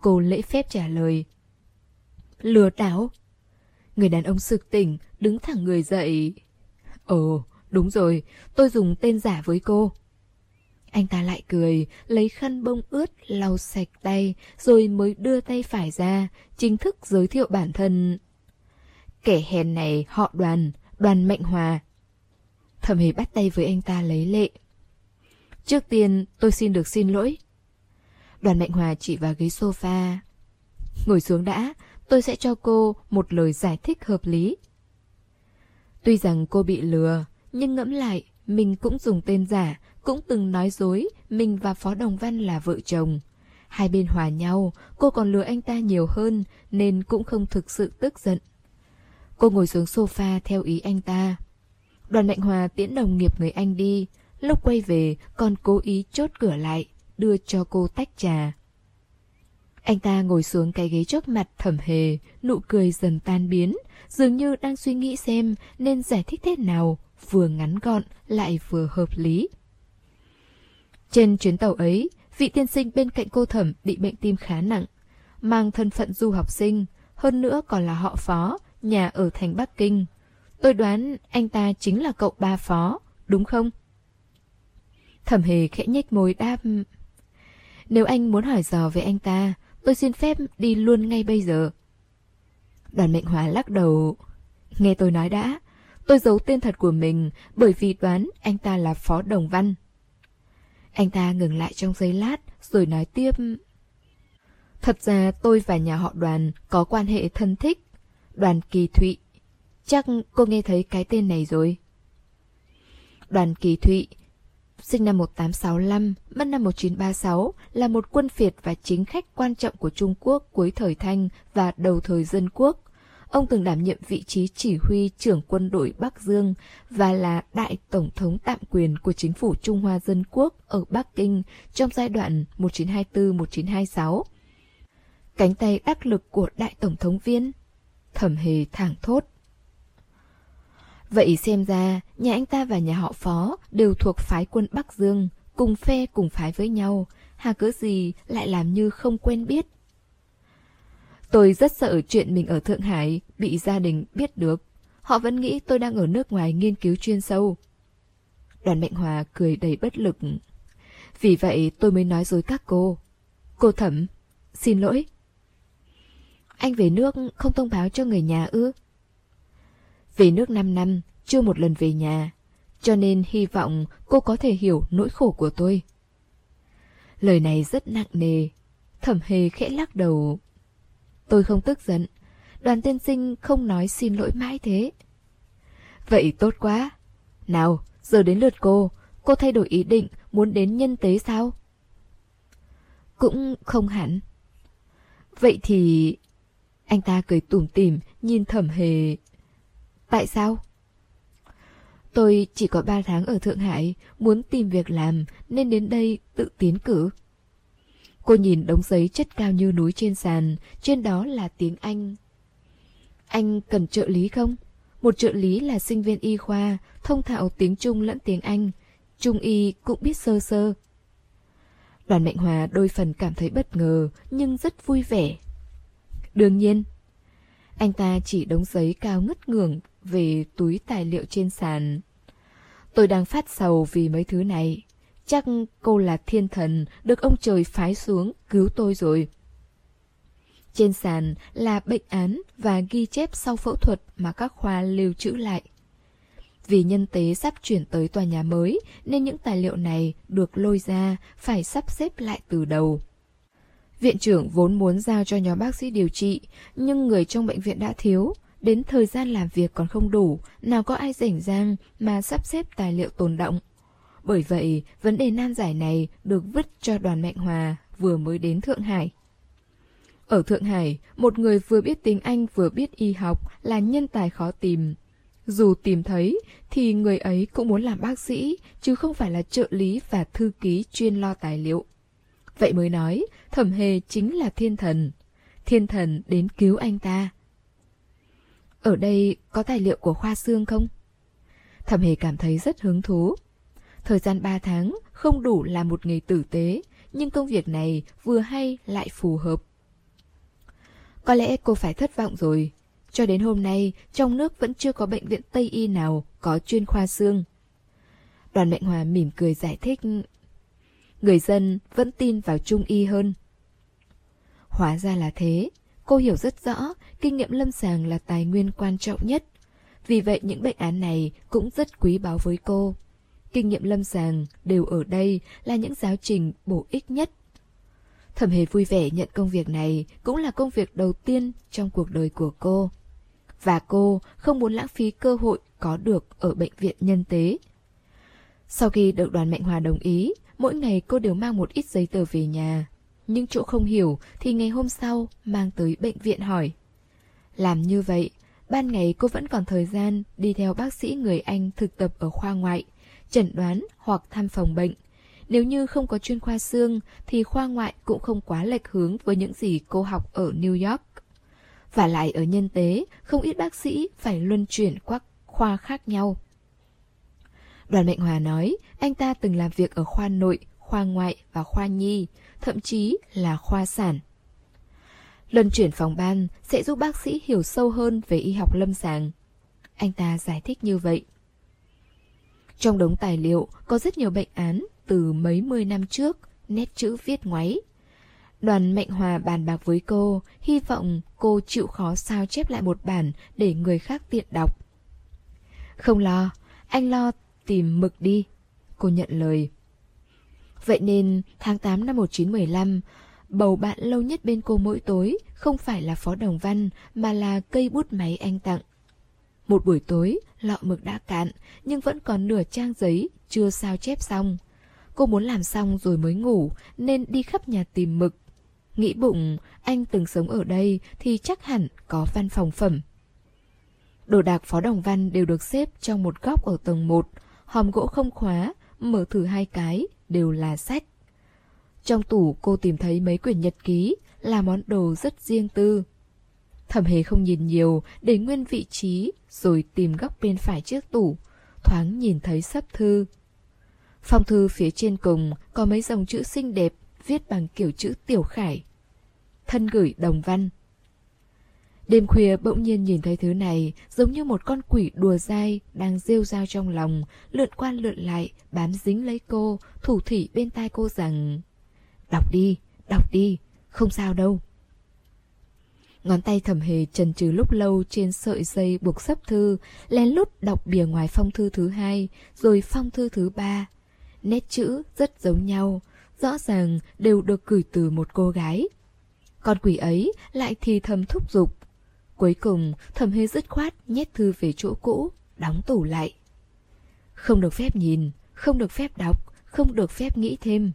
Cô lễ phép trả lời. Lừa đảo? Người đàn ông sực tỉnh, đứng thẳng người dậy. Ồ, đúng rồi, tôi dùng tên giả với cô. Anh ta lại cười, lấy khăn bông ướt lau sạch tay, rồi mới đưa tay phải ra, chính thức giới thiệu bản thân. Kẻ hèn này họ đoàn, đoàn mệnh hòa. Thẩm hề bắt tay với anh ta lấy lệ. Trước tiên tôi xin được xin lỗi. Đoàn Mạnh Hòa chỉ vào ghế sofa. Ngồi xuống đã, tôi sẽ cho cô một lời giải thích hợp lý. Tuy rằng cô bị lừa, nhưng ngẫm lại, mình cũng dùng tên giả, cũng từng nói dối mình và Phó Đồng Văn là vợ chồng. Hai bên hòa nhau, cô còn lừa anh ta nhiều hơn nên cũng không thực sự tức giận. Cô ngồi xuống sofa theo ý anh ta. Đoàn Mạnh Hòa tiễn đồng nghiệp người anh đi, lúc quay về còn cố ý chốt cửa lại, đưa cho cô tách trà. Anh ta ngồi xuống cái ghế trước mặt thẩm hề, nụ cười dần tan biến, dường như đang suy nghĩ xem nên giải thích thế nào, vừa ngắn gọn lại vừa hợp lý. Trên chuyến tàu ấy, vị tiên sinh bên cạnh cô thẩm bị bệnh tim khá nặng, mang thân phận du học sinh, hơn nữa còn là họ phó, nhà ở thành Bắc Kinh. Tôi đoán anh ta chính là cậu ba phó, đúng không? Thẩm hề khẽ nhếch môi đáp. Nếu anh muốn hỏi dò về anh ta, tôi xin phép đi luôn ngay bây giờ. Đoàn mệnh hòa lắc đầu. Nghe tôi nói đã, tôi giấu tên thật của mình bởi vì đoán anh ta là Phó Đồng Văn. Anh ta ngừng lại trong giây lát rồi nói tiếp. Thật ra tôi và nhà họ đoàn có quan hệ thân thích. Đoàn Kỳ Thụy. Chắc cô nghe thấy cái tên này rồi. Đoàn Kỳ Thụy sinh năm 1865, mất năm 1936, là một quân phiệt và chính khách quan trọng của Trung Quốc cuối thời Thanh và đầu thời dân quốc. Ông từng đảm nhiệm vị trí chỉ huy trưởng quân đội Bắc Dương và là đại tổng thống tạm quyền của chính phủ Trung Hoa Dân Quốc ở Bắc Kinh trong giai đoạn 1924-1926. Cánh tay đắc lực của đại tổng thống viên, thẩm hề thẳng thốt. Vậy xem ra, nhà anh ta và nhà họ phó đều thuộc phái quân Bắc Dương, cùng phe cùng phái với nhau, hà cớ gì lại làm như không quen biết. Tôi rất sợ chuyện mình ở Thượng Hải bị gia đình biết được. Họ vẫn nghĩ tôi đang ở nước ngoài nghiên cứu chuyên sâu. Đoàn Mạnh Hòa cười đầy bất lực. Vì vậy tôi mới nói dối các cô. Cô Thẩm, xin lỗi. Anh về nước không thông báo cho người nhà ư? Về nước 5 năm, chưa một lần về nhà, cho nên hy vọng cô có thể hiểu nỗi khổ của tôi. Lời này rất nặng nề, thẩm hề khẽ lắc đầu. Tôi không tức giận, đoàn tiên sinh không nói xin lỗi mãi thế. Vậy tốt quá. Nào, giờ đến lượt cô, cô thay đổi ý định muốn đến nhân tế sao? Cũng không hẳn. Vậy thì... Anh ta cười tủm tỉm nhìn thẩm hề. Tại sao? Tôi chỉ có 3 tháng ở Thượng Hải, muốn tìm việc làm nên đến đây tự tiến cử. Cô nhìn đống giấy chất cao như núi trên sàn, trên đó là tiếng Anh. Anh cần trợ lý không? Một trợ lý là sinh viên y khoa, thông thạo tiếng Trung lẫn tiếng Anh. Trung y cũng biết sơ sơ. Đoàn Mạnh Hòa đôi phần cảm thấy bất ngờ, nhưng rất vui vẻ. Đương nhiên. Anh ta chỉ đống giấy cao ngất ngường về túi tài liệu trên sàn. Tôi đang phát sầu vì mấy thứ này. Chắc cô là thiên thần được ông trời phái xuống cứu tôi rồi. Trên sàn là bệnh án và ghi chép sau phẫu thuật mà các khoa lưu trữ lại. Vì nhân tế sắp chuyển tới tòa nhà mới, nên những tài liệu này được lôi ra phải sắp xếp lại từ đầu. Viện trưởng vốn muốn giao cho nhóm bác sĩ điều trị, nhưng người trong bệnh viện đã thiếu, đến thời gian làm việc còn không đủ, nào có ai rảnh rang mà sắp xếp tài liệu tồn động. Bởi vậy, vấn đề nan giải này được vứt cho đoàn Mạnh Hòa vừa mới đến Thượng Hải. Ở Thượng Hải, một người vừa biết tiếng Anh vừa biết y học là nhân tài khó tìm. Dù tìm thấy, thì người ấy cũng muốn làm bác sĩ, chứ không phải là trợ lý và thư ký chuyên lo tài liệu. Vậy mới nói, thẩm hề chính là thiên thần. Thiên thần đến cứu anh ta. Ở đây có tài liệu của khoa xương không? Thẩm hề cảm thấy rất hứng thú. Thời gian 3 tháng không đủ làm một nghề tử tế, nhưng công việc này vừa hay lại phù hợp. Có lẽ cô phải thất vọng rồi. Cho đến hôm nay, trong nước vẫn chưa có bệnh viện Tây Y nào có chuyên khoa xương. Đoàn Mạnh Hòa mỉm cười giải thích. Người dân vẫn tin vào Trung Y hơn. Hóa ra là thế. Cô hiểu rất rõ, kinh nghiệm lâm sàng là tài nguyên quan trọng nhất. Vì vậy những bệnh án này cũng rất quý báu với cô. Kinh nghiệm lâm sàng đều ở đây là những giáo trình bổ ích nhất Thẩm Hề vui vẻ nhận công việc này cũng là công việc đầu tiên trong cuộc đời của cô. Và cô không muốn lãng phí cơ hội có được ở bệnh viện nhân tế. Sau khi được đoàn Mạnh Hòa đồng ý, mỗi ngày cô đều mang một ít giấy tờ về nhà. Nhưng chỗ không hiểu thì ngày hôm sau mang tới bệnh viện hỏi. Làm như vậy, ban ngày cô vẫn còn thời gian đi theo bác sĩ người Anh thực tập ở khoa ngoại, chẩn đoán hoặc thăm phòng bệnh nếu như không có chuyên khoa xương thì khoa ngoại cũng không quá lệch hướng với những gì cô học ở New York. Và lại ở nhân tế, không ít bác sĩ phải luân chuyển các khoa khác nhau. Đoàn Mệnh Hòa nói anh ta từng làm việc ở khoa nội, khoa ngoại và khoa nhi, thậm chí là khoa sản. Lần chuyển phòng ban sẽ giúp bác sĩ hiểu sâu hơn về y học lâm sàng. Anh ta giải thích như vậy. Trong đống tài liệu có rất nhiều bệnh án từ mấy mươi năm trước, nét chữ viết ngoáy. Đoàn Mạnh Hòa bàn bạc với cô, hy vọng cô chịu khó sao chép lại một bản để người khác tiện đọc. Không lo, anh lo tìm mực đi, cô nhận lời. Vậy nên tháng 8 năm 1915, bầu bạn lâu nhất bên cô mỗi tối không phải là Phó Đồng Văn mà là cây bút máy anh tặng. Một buổi tối, lọ mực đã cạn nhưng vẫn còn nửa trang giấy chưa sao chép xong. Cô muốn làm xong rồi mới ngủ nên đi khắp nhà tìm mực. Nghĩ bụng anh từng sống ở đây thì chắc hẳn có văn phòng phẩm. Đồ đạc phó đồng văn đều được xếp trong một góc ở tầng 1, hòm gỗ không khóa, mở thử hai cái, đều là sách. Trong tủ cô tìm thấy mấy quyển nhật ký, là món đồ rất riêng tư. Thẩm hề không nhìn nhiều, để nguyên vị trí, rồi tìm góc bên phải chiếc tủ, thoáng nhìn thấy sấp thư. Phong thư phía trên cùng có mấy dòng chữ xinh đẹp viết bằng kiểu chữ tiểu khải. Thân gửi đồng văn. Đêm khuya bỗng nhiên nhìn thấy thứ này giống như một con quỷ đùa dai đang rêu rao trong lòng, lượn qua lượn lại, bám dính lấy cô, thủ thỉ bên tai cô rằng Đọc đi, đọc đi, không sao đâu. Ngón tay thầm hề trần trừ lúc lâu trên sợi dây buộc sấp thư, lén lút đọc bìa ngoài phong thư thứ hai, rồi phong thư thứ ba, Nét chữ rất giống nhau, rõ ràng đều được gửi từ một cô gái. Con quỷ ấy lại thì thầm thúc giục. Cuối cùng, thẩm hề dứt khoát nhét thư về chỗ cũ, đóng tủ lại. Không được phép nhìn, không được phép đọc, không được phép nghĩ thêm.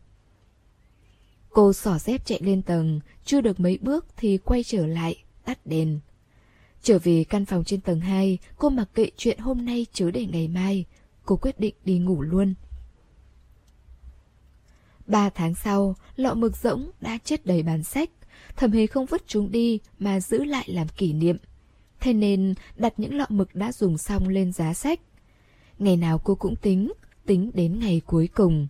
Cô xỏ dép chạy lên tầng, chưa được mấy bước thì quay trở lại, tắt đèn. Trở về căn phòng trên tầng 2, cô mặc kệ chuyện hôm nay chứ để ngày mai. Cô quyết định đi ngủ luôn. Ba tháng sau, lọ mực rỗng đã chất đầy bàn sách. Thẩm hề không vứt chúng đi mà giữ lại làm kỷ niệm. Thế nên đặt những lọ mực đã dùng xong lên giá sách. Ngày nào cô cũng tính, tính đến ngày cuối cùng.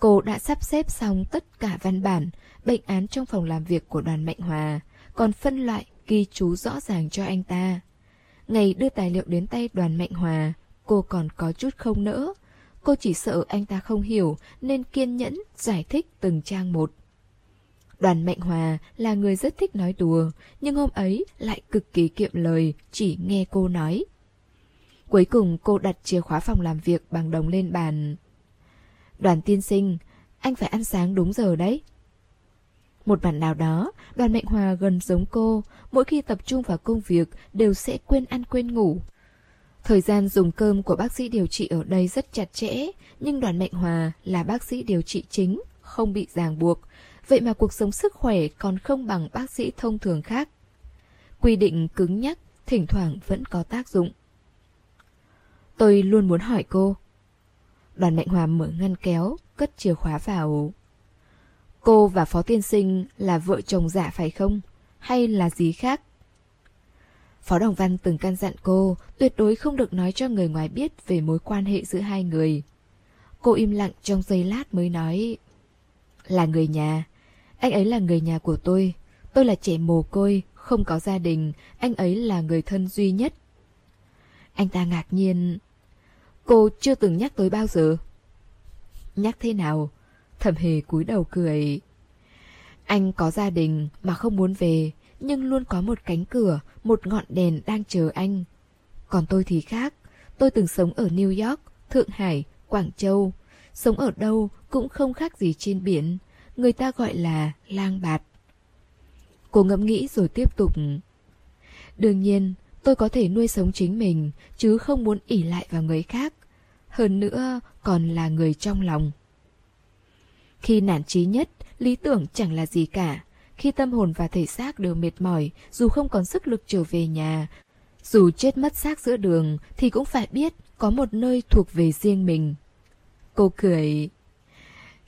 Cô đã sắp xếp xong tất cả văn bản, bệnh án trong phòng làm việc của đoàn Mạnh Hòa, còn phân loại ghi chú rõ ràng cho anh ta. Ngày đưa tài liệu đến tay đoàn Mạnh Hòa, cô còn có chút không nỡ. Cô chỉ sợ anh ta không hiểu nên kiên nhẫn giải thích từng trang một. Đoàn Mạnh Hòa là người rất thích nói đùa, nhưng hôm ấy lại cực kỳ kiệm lời, chỉ nghe cô nói. Cuối cùng cô đặt chìa khóa phòng làm việc bằng đồng lên bàn. Đoàn tiên sinh, anh phải ăn sáng đúng giờ đấy. Một bản nào đó, đoàn Mạnh Hòa gần giống cô, mỗi khi tập trung vào công việc đều sẽ quên ăn quên ngủ. Thời gian dùng cơm của bác sĩ điều trị ở đây rất chặt chẽ, nhưng đoàn Mạnh Hòa là bác sĩ điều trị chính, không bị ràng buộc. Vậy mà cuộc sống sức khỏe còn không bằng bác sĩ thông thường khác. Quy định cứng nhắc, thỉnh thoảng vẫn có tác dụng. Tôi luôn muốn hỏi cô. Đoàn Mạnh Hòa mở ngăn kéo, cất chìa khóa vào. Cô và Phó Tiên Sinh là vợ chồng giả phải không? Hay là gì khác? Phó Đồng Văn từng căn dặn cô tuyệt đối không được nói cho người ngoài biết về mối quan hệ giữa hai người. Cô im lặng trong giây lát mới nói Là người nhà, anh ấy là người nhà của tôi, tôi là trẻ mồ côi, không có gia đình, anh ấy là người thân duy nhất. Anh ta ngạc nhiên. Cô chưa từng nhắc tới bao giờ. Nhắc thế nào? Thẩm hề cúi đầu cười. Anh có gia đình mà không muốn về Nhưng luôn có một cánh cửa Một ngọn đèn đang chờ anh. Còn tôi thì khác. Tôi từng sống ở New York, Thượng Hải, Quảng Châu. Sống ở đâu cũng không khác gì trên biển. Người ta gọi là lang bạt Cô ngẫm nghĩ rồi tiếp tục Đương nhiên tôi có thể nuôi sống chính mình Chứ không muốn ỉ lại vào người khác Hơn nữa còn là người trong lòng khi nản trí nhất, lý tưởng chẳng là gì cả. Khi tâm hồn và thể xác đều mệt mỏi, dù không còn sức lực trở về nhà, dù chết mất xác giữa đường thì cũng phải biết có một nơi thuộc về riêng mình. Cô cười.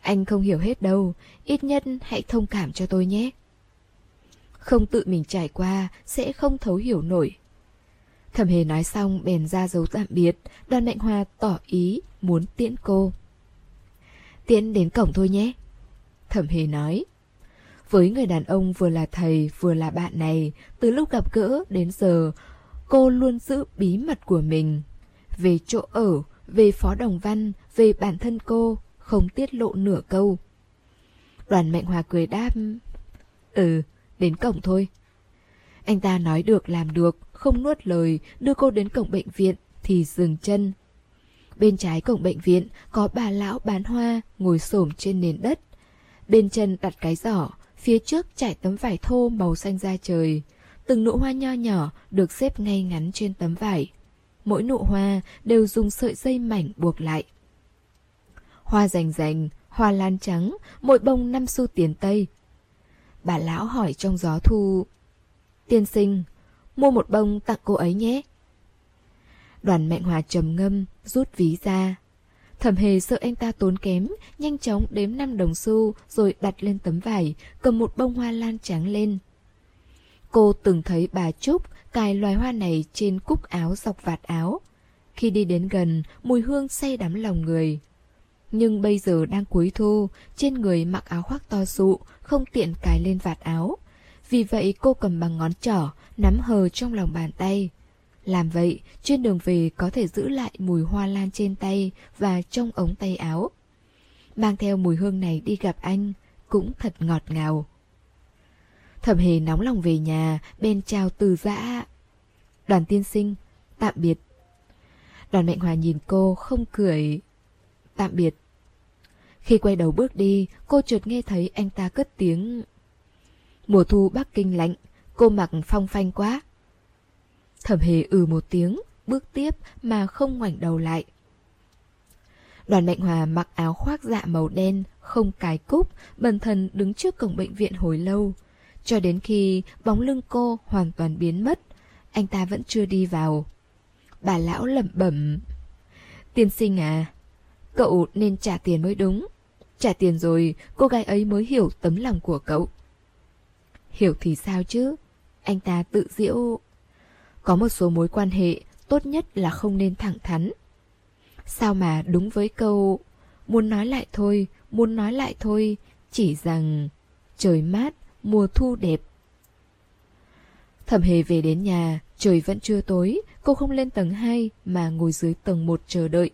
Anh không hiểu hết đâu, ít nhất hãy thông cảm cho tôi nhé. Không tự mình trải qua sẽ không thấu hiểu nổi. Thẩm hề nói xong bèn ra dấu tạm biệt, đoàn mạnh hoa tỏ ý muốn tiễn cô. Tiễn đến cổng thôi nhé. Thẩm Hề nói. Với người đàn ông vừa là thầy vừa là bạn này, từ lúc gặp gỡ đến giờ, cô luôn giữ bí mật của mình. Về chỗ ở, về Phó Đồng Văn, về bản thân cô, không tiết lộ nửa câu. Đoàn Mạnh Hòa cười đáp. Ừ, đến cổng thôi. Anh ta nói được làm được, không nuốt lời, đưa cô đến cổng bệnh viện, thì dừng chân, Bên trái cổng bệnh viện có bà lão bán hoa ngồi xổm trên nền đất. Bên chân đặt cái giỏ, phía trước trải tấm vải thô màu xanh da trời. Từng nụ hoa nho nhỏ được xếp ngay ngắn trên tấm vải. Mỗi nụ hoa đều dùng sợi dây mảnh buộc lại. Hoa rành rành, hoa lan trắng, mỗi bông năm xu tiền Tây. Bà lão hỏi trong gió thu. Tiên sinh, mua một bông tặng cô ấy nhé. Đoàn Mạnh Hòa trầm ngâm, rút ví ra. Thẩm hề sợ anh ta tốn kém, nhanh chóng đếm năm đồng xu rồi đặt lên tấm vải, cầm một bông hoa lan trắng lên. Cô từng thấy bà Trúc cài loài hoa này trên cúc áo dọc vạt áo. Khi đi đến gần, mùi hương say đắm lòng người. Nhưng bây giờ đang cuối thu, trên người mặc áo khoác to sụ, không tiện cài lên vạt áo. Vì vậy cô cầm bằng ngón trỏ, nắm hờ trong lòng bàn tay. Làm vậy, trên đường về có thể giữ lại mùi hoa lan trên tay và trong ống tay áo. Mang theo mùi hương này đi gặp anh, cũng thật ngọt ngào. Thẩm hề nóng lòng về nhà, bên chào từ dã. Đoàn tiên sinh, tạm biệt. Đoàn mệnh hòa nhìn cô, không cười. Tạm biệt. Khi quay đầu bước đi, cô chợt nghe thấy anh ta cất tiếng. Mùa thu Bắc Kinh lạnh, cô mặc phong phanh quá. Thẩm hề ừ một tiếng, bước tiếp mà không ngoảnh đầu lại. Đoàn Mạnh Hòa mặc áo khoác dạ màu đen, không cài cúc, bần thần đứng trước cổng bệnh viện hồi lâu. Cho đến khi bóng lưng cô hoàn toàn biến mất, anh ta vẫn chưa đi vào. Bà lão lẩm bẩm. Tiên sinh à, cậu nên trả tiền mới đúng. Trả tiền rồi, cô gái ấy mới hiểu tấm lòng của cậu. Hiểu thì sao chứ? Anh ta tự diễu. Có một số mối quan hệ, tốt nhất là không nên thẳng thắn. Sao mà đúng với câu Muốn nói lại thôi, muốn nói lại thôi Chỉ rằng Trời mát, mùa thu đẹp Thẩm hề về đến nhà Trời vẫn chưa tối Cô không lên tầng 2 Mà ngồi dưới tầng 1 chờ đợi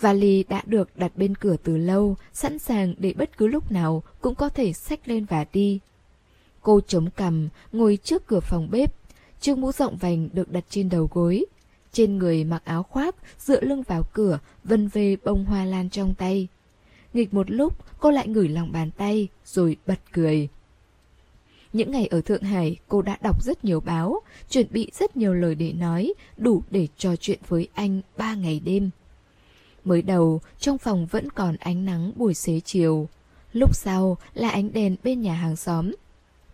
Vali đã được đặt bên cửa từ lâu Sẵn sàng để bất cứ lúc nào Cũng có thể xách lên và đi Cô chống cằm Ngồi trước cửa phòng bếp Chiếc mũ rộng vành được đặt trên đầu gối trên người mặc áo khoác, dựa lưng vào cửa, vân về bông hoa lan trong tay. Nghịch một lúc, cô lại ngửi lòng bàn tay, rồi bật cười. Những ngày ở Thượng Hải, cô đã đọc rất nhiều báo, chuẩn bị rất nhiều lời để nói, đủ để trò chuyện với anh ba ngày đêm. Mới đầu, trong phòng vẫn còn ánh nắng buổi xế chiều. Lúc sau là ánh đèn bên nhà hàng xóm.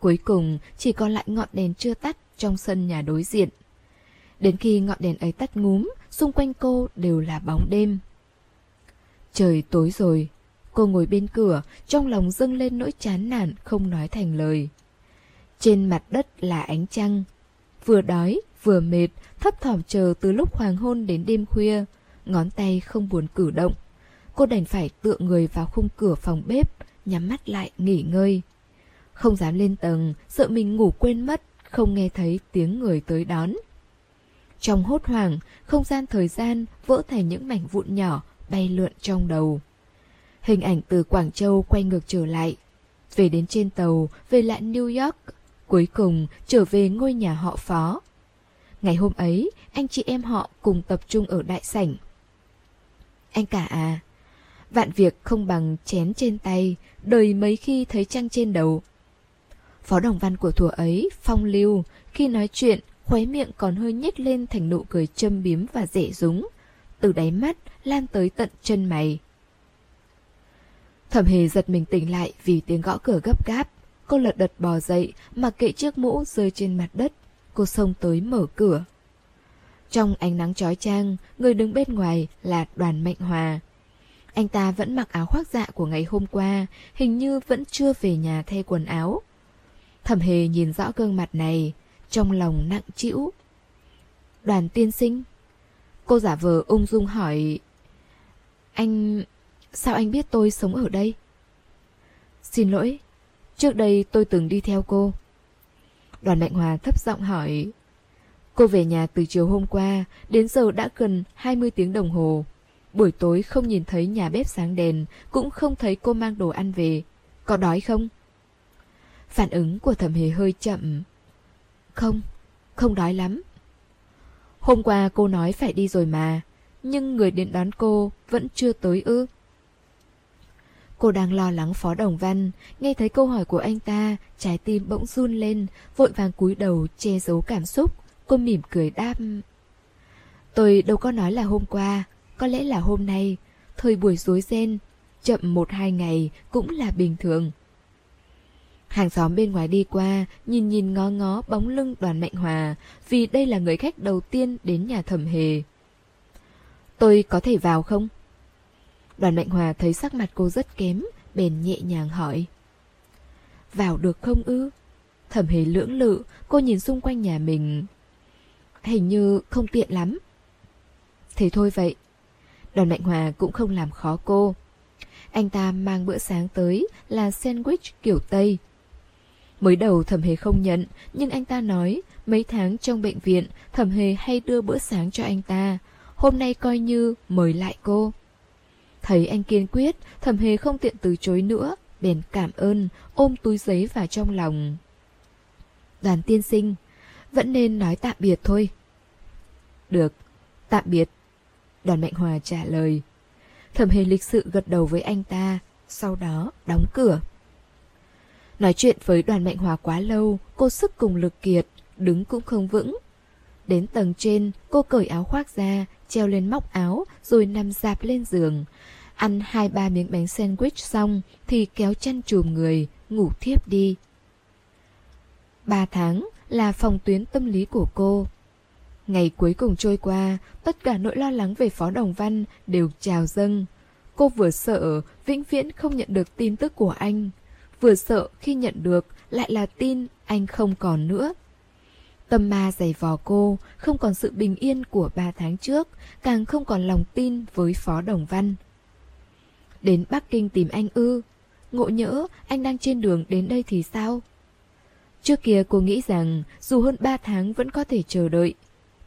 Cuối cùng, chỉ còn lại ngọn đèn chưa tắt trong sân nhà đối diện. Đến khi ngọn đèn ấy tắt ngúm, xung quanh cô đều là bóng đêm. Trời tối rồi, cô ngồi bên cửa, trong lòng dâng lên nỗi chán nản không nói thành lời. Trên mặt đất là ánh trăng. Vừa đói, vừa mệt, thấp thỏm chờ từ lúc hoàng hôn đến đêm khuya. Ngón tay không buồn cử động. Cô đành phải tựa người vào khung cửa phòng bếp, nhắm mắt lại nghỉ ngơi. Không dám lên tầng, sợ mình ngủ quên mất, không nghe thấy tiếng người tới đón. Trong hốt hoảng, không gian thời gian vỡ thành những mảnh vụn nhỏ bay lượn trong đầu. Hình ảnh từ Quảng Châu quay ngược trở lại. Về đến trên tàu, về lại New York. Cuối cùng trở về ngôi nhà họ phó. Ngày hôm ấy, anh chị em họ cùng tập trung ở đại sảnh. Anh cả à, vạn việc không bằng chén trên tay, đời mấy khi thấy trăng trên đầu. Phó đồng văn của thùa ấy, phong lưu, khi nói chuyện khóe miệng còn hơi nhếch lên thành nụ cười châm biếm và dễ dúng. Từ đáy mắt lan tới tận chân mày. Thẩm hề giật mình tỉnh lại vì tiếng gõ cửa gấp gáp. Cô lật đật bò dậy, mặc kệ chiếc mũ rơi trên mặt đất. Cô xông tới mở cửa. Trong ánh nắng chói chang, người đứng bên ngoài là đoàn mạnh hòa. Anh ta vẫn mặc áo khoác dạ của ngày hôm qua, hình như vẫn chưa về nhà thay quần áo. Thẩm hề nhìn rõ gương mặt này, trong lòng nặng trĩu. Đoàn tiên sinh? Cô giả vờ ung dung hỏi Anh... sao anh biết tôi sống ở đây? Xin lỗi, trước đây tôi từng đi theo cô. Đoàn Mạnh Hòa thấp giọng hỏi Cô về nhà từ chiều hôm qua, đến giờ đã gần 20 tiếng đồng hồ. Buổi tối không nhìn thấy nhà bếp sáng đèn, cũng không thấy cô mang đồ ăn về. Có đói không? Phản ứng của thẩm hề hơi chậm, không, không đói lắm. Hôm qua cô nói phải đi rồi mà, nhưng người đến đón cô vẫn chưa tới ư. Cô đang lo lắng Phó Đồng Văn, nghe thấy câu hỏi của anh ta, trái tim bỗng run lên, vội vàng cúi đầu che giấu cảm xúc. Cô mỉm cười đáp. Tôi đâu có nói là hôm qua, có lẽ là hôm nay, thời buổi rối ren, chậm một hai ngày cũng là bình thường. Hàng xóm bên ngoài đi qua, nhìn nhìn ngó ngó bóng lưng đoàn mạnh hòa, vì đây là người khách đầu tiên đến nhà thẩm hề. Tôi có thể vào không? Đoàn mạnh hòa thấy sắc mặt cô rất kém, bèn nhẹ nhàng hỏi. Vào được không ư? Thẩm hề lưỡng lự, cô nhìn xung quanh nhà mình. Hình như không tiện lắm. Thế thôi vậy. Đoàn Mạnh Hòa cũng không làm khó cô. Anh ta mang bữa sáng tới là sandwich kiểu Tây, Mới đầu thẩm hề không nhận, nhưng anh ta nói mấy tháng trong bệnh viện thẩm hề hay đưa bữa sáng cho anh ta. Hôm nay coi như mời lại cô. Thấy anh kiên quyết, thẩm hề không tiện từ chối nữa, bèn cảm ơn, ôm túi giấy vào trong lòng. Đoàn tiên sinh, vẫn nên nói tạm biệt thôi. Được, tạm biệt. Đoàn Mạnh Hòa trả lời. Thẩm hề lịch sự gật đầu với anh ta, sau đó đóng cửa. Nói chuyện với đoàn Mạnh Hòa quá lâu, cô sức cùng lực kiệt, đứng cũng không vững. Đến tầng trên, cô cởi áo khoác ra, treo lên móc áo, rồi nằm dạp lên giường. Ăn hai ba miếng bánh sandwich xong thì kéo chăn chùm người, ngủ thiếp đi. Ba tháng là phòng tuyến tâm lý của cô. Ngày cuối cùng trôi qua, tất cả nỗi lo lắng về Phó Đồng Văn đều trào dâng. Cô vừa sợ vĩnh viễn không nhận được tin tức của anh, vừa sợ khi nhận được lại là tin anh không còn nữa. Tâm ma dày vò cô, không còn sự bình yên của ba tháng trước, càng không còn lòng tin với Phó Đồng Văn. Đến Bắc Kinh tìm anh ư, ngộ nhỡ anh đang trên đường đến đây thì sao? Trước kia cô nghĩ rằng dù hơn ba tháng vẫn có thể chờ đợi,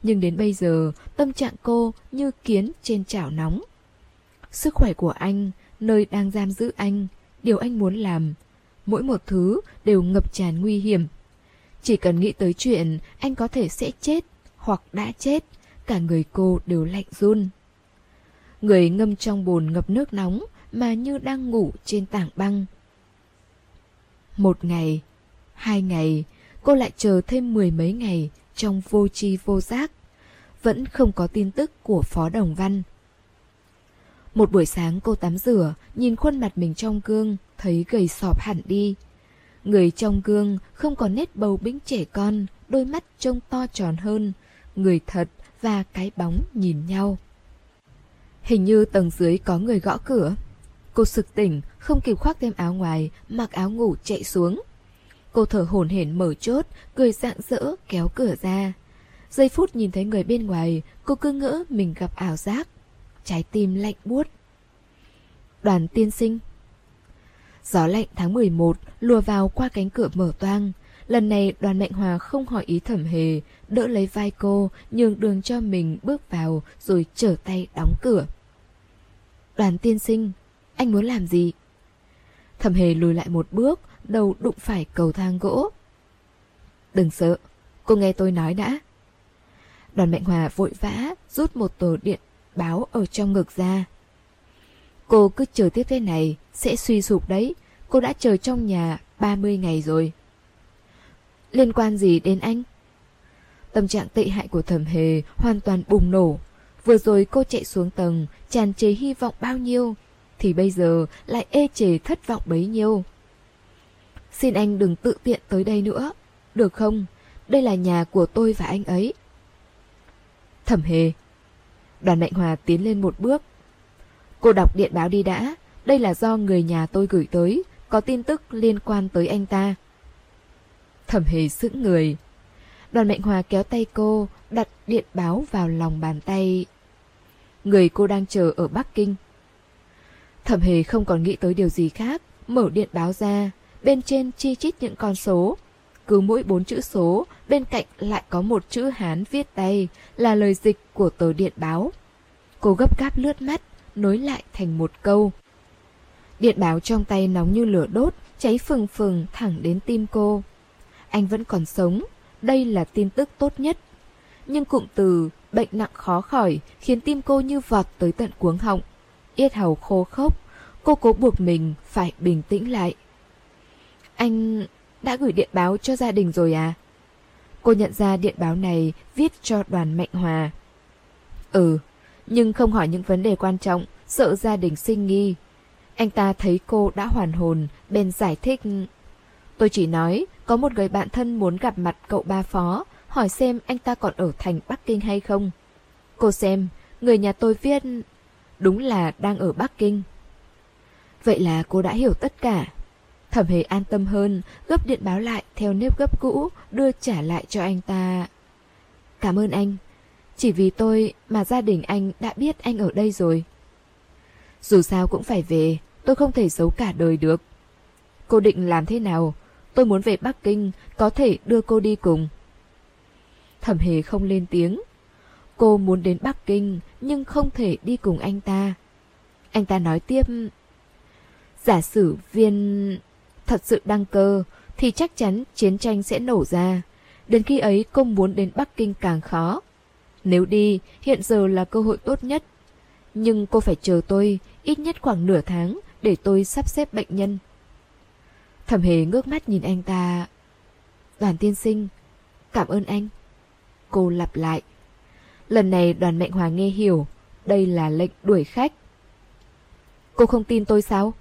nhưng đến bây giờ tâm trạng cô như kiến trên chảo nóng. Sức khỏe của anh, nơi đang giam giữ anh, điều anh muốn làm, mỗi một thứ đều ngập tràn nguy hiểm. Chỉ cần nghĩ tới chuyện anh có thể sẽ chết hoặc đã chết, cả người cô đều lạnh run. Người ngâm trong bồn ngập nước nóng mà như đang ngủ trên tảng băng. Một ngày, hai ngày, cô lại chờ thêm mười mấy ngày trong vô tri vô giác. Vẫn không có tin tức của Phó Đồng Văn. Một buổi sáng cô tắm rửa, nhìn khuôn mặt mình trong gương, thấy gầy sọp hẳn đi. Người trong gương không còn nét bầu bĩnh trẻ con, đôi mắt trông to tròn hơn, người thật và cái bóng nhìn nhau. Hình như tầng dưới có người gõ cửa. Cô sực tỉnh, không kịp khoác thêm áo ngoài, mặc áo ngủ chạy xuống. Cô thở hổn hển mở chốt, cười rạng rỡ kéo cửa ra. Giây phút nhìn thấy người bên ngoài, cô cứ ngỡ mình gặp ảo giác. Trái tim lạnh buốt. Đoàn tiên sinh Gió lạnh tháng 11 lùa vào qua cánh cửa mở toang. Lần này đoàn Mạnh Hòa không hỏi ý thẩm hề, đỡ lấy vai cô, nhường đường cho mình bước vào rồi trở tay đóng cửa. Đoàn tiên sinh, anh muốn làm gì? Thẩm hề lùi lại một bước, đầu đụng phải cầu thang gỗ. Đừng sợ, cô nghe tôi nói đã. Đoàn Mạnh Hòa vội vã rút một tờ điện báo ở trong ngực ra. Cô cứ chờ tiếp thế này, sẽ suy sụp đấy. Cô đã chờ trong nhà 30 ngày rồi. Liên quan gì đến anh? Tâm trạng tệ hại của thẩm hề hoàn toàn bùng nổ. Vừa rồi cô chạy xuống tầng, tràn trề hy vọng bao nhiêu, thì bây giờ lại ê chề thất vọng bấy nhiêu. Xin anh đừng tự tiện tới đây nữa, được không? Đây là nhà của tôi và anh ấy. Thẩm hề. Đoàn Mạnh Hòa tiến lên một bước. Cô đọc điện báo đi đã, đây là do người nhà tôi gửi tới, có tin tức liên quan tới anh ta. Thẩm hề sững người. Đoàn Mạnh Hòa kéo tay cô, đặt điện báo vào lòng bàn tay. Người cô đang chờ ở Bắc Kinh. Thẩm hề không còn nghĩ tới điều gì khác, mở điện báo ra, bên trên chi chít những con số. Cứ mỗi bốn chữ số, bên cạnh lại có một chữ Hán viết tay, là lời dịch của tờ điện báo. Cô gấp gáp lướt mắt, nối lại thành một câu. Điện báo trong tay nóng như lửa đốt, cháy phừng phừng thẳng đến tim cô. Anh vẫn còn sống, đây là tin tức tốt nhất. Nhưng cụm từ bệnh nặng khó khỏi khiến tim cô như vọt tới tận cuống họng. Yết hầu khô khốc, cô cố buộc mình phải bình tĩnh lại. Anh đã gửi điện báo cho gia đình rồi à? Cô nhận ra điện báo này viết cho đoàn Mạnh Hòa. Ừ, nhưng không hỏi những vấn đề quan trọng, sợ gia đình sinh nghi. Anh ta thấy cô đã hoàn hồn, bên giải thích. Tôi chỉ nói, có một người bạn thân muốn gặp mặt cậu ba phó, hỏi xem anh ta còn ở thành Bắc Kinh hay không. Cô xem, người nhà tôi viết, đúng là đang ở Bắc Kinh. Vậy là cô đã hiểu tất cả. Thẩm hề an tâm hơn, gấp điện báo lại theo nếp gấp cũ, đưa trả lại cho anh ta. Cảm ơn anh. Chỉ vì tôi mà gia đình anh đã biết anh ở đây rồi. Dù sao cũng phải về, tôi không thể giấu cả đời được. Cô định làm thế nào? Tôi muốn về Bắc Kinh, có thể đưa cô đi cùng. Thẩm hề không lên tiếng. Cô muốn đến Bắc Kinh, nhưng không thể đi cùng anh ta. Anh ta nói tiếp. Giả sử viên thật sự đăng cơ, thì chắc chắn chiến tranh sẽ nổ ra. Đến khi ấy cô muốn đến Bắc Kinh càng khó. Nếu đi, hiện giờ là cơ hội tốt nhất. Nhưng cô phải chờ tôi ít nhất khoảng nửa tháng để tôi sắp xếp bệnh nhân. Thẩm hề ngước mắt nhìn anh ta. Đoàn tiên sinh, cảm ơn anh. cô lặp lại. Lần này đoàn mệnh hòa nghe hiểu, đây là lệnh đuổi khách. Cô không tin tôi sao?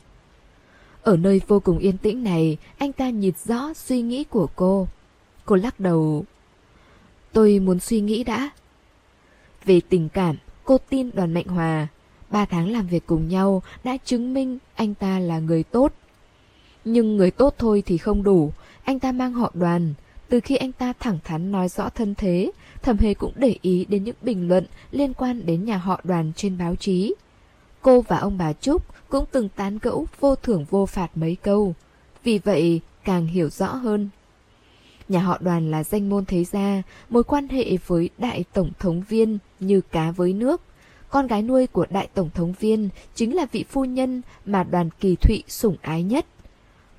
Ở nơi vô cùng yên tĩnh này, anh ta nhìn rõ suy nghĩ của cô. Cô lắc đầu. Tôi muốn suy nghĩ đã. Về tình cảm, cô tin đoàn Mạnh Hòa. Ba tháng làm việc cùng nhau đã chứng minh anh ta là người tốt. Nhưng người tốt thôi thì không đủ, anh ta mang họ đoàn. Từ khi anh ta thẳng thắn nói rõ thân thế, thẩm hề cũng để ý đến những bình luận liên quan đến nhà họ đoàn trên báo chí. Cô và ông bà Trúc cũng từng tán gẫu vô thưởng vô phạt mấy câu. Vì vậy, càng hiểu rõ hơn. Nhà họ đoàn là danh môn thế gia, mối quan hệ với đại tổng thống viên như cá với nước. Con gái nuôi của đại tổng thống viên chính là vị phu nhân mà đoàn kỳ thụy sủng ái nhất.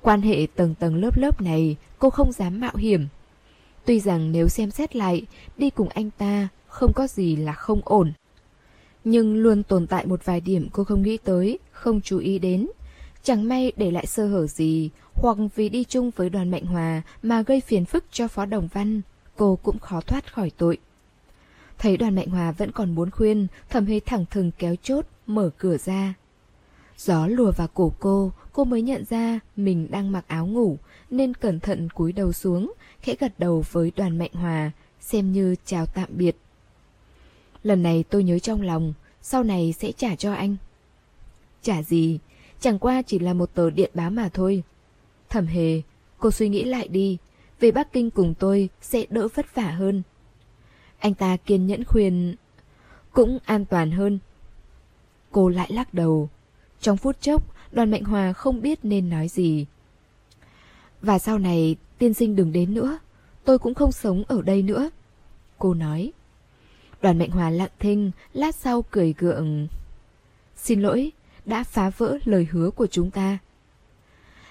Quan hệ tầng tầng lớp lớp này cô không dám mạo hiểm. Tuy rằng nếu xem xét lại, đi cùng anh ta không có gì là không ổn. Nhưng luôn tồn tại một vài điểm cô không nghĩ tới, không chú ý đến. Chẳng may để lại sơ hở gì, hoặc vì đi chung với đoàn Mạnh Hòa mà gây phiền phức cho Phó Đồng Văn, cô cũng khó thoát khỏi tội. Thấy đoàn Mạnh Hòa vẫn còn muốn khuyên, thẩm hề thẳng thừng kéo chốt, mở cửa ra. Gió lùa vào cổ cô, cô mới nhận ra mình đang mặc áo ngủ, nên cẩn thận cúi đầu xuống, khẽ gật đầu với đoàn Mạnh Hòa, xem như chào tạm biệt. Lần này tôi nhớ trong lòng, sau này sẽ trả cho anh chả gì, chẳng qua chỉ là một tờ điện báo mà thôi. Thẩm hề, cô suy nghĩ lại đi, về Bắc Kinh cùng tôi sẽ đỡ vất vả hơn. Anh ta kiên nhẫn khuyên, cũng an toàn hơn. Cô lại lắc đầu. Trong phút chốc, đoàn Mạnh Hòa không biết nên nói gì. Và sau này, tiên sinh đừng đến nữa, tôi cũng không sống ở đây nữa. Cô nói. Đoàn Mạnh Hòa lặng thinh, lát sau cười gượng. Xin lỗi, đã phá vỡ lời hứa của chúng ta.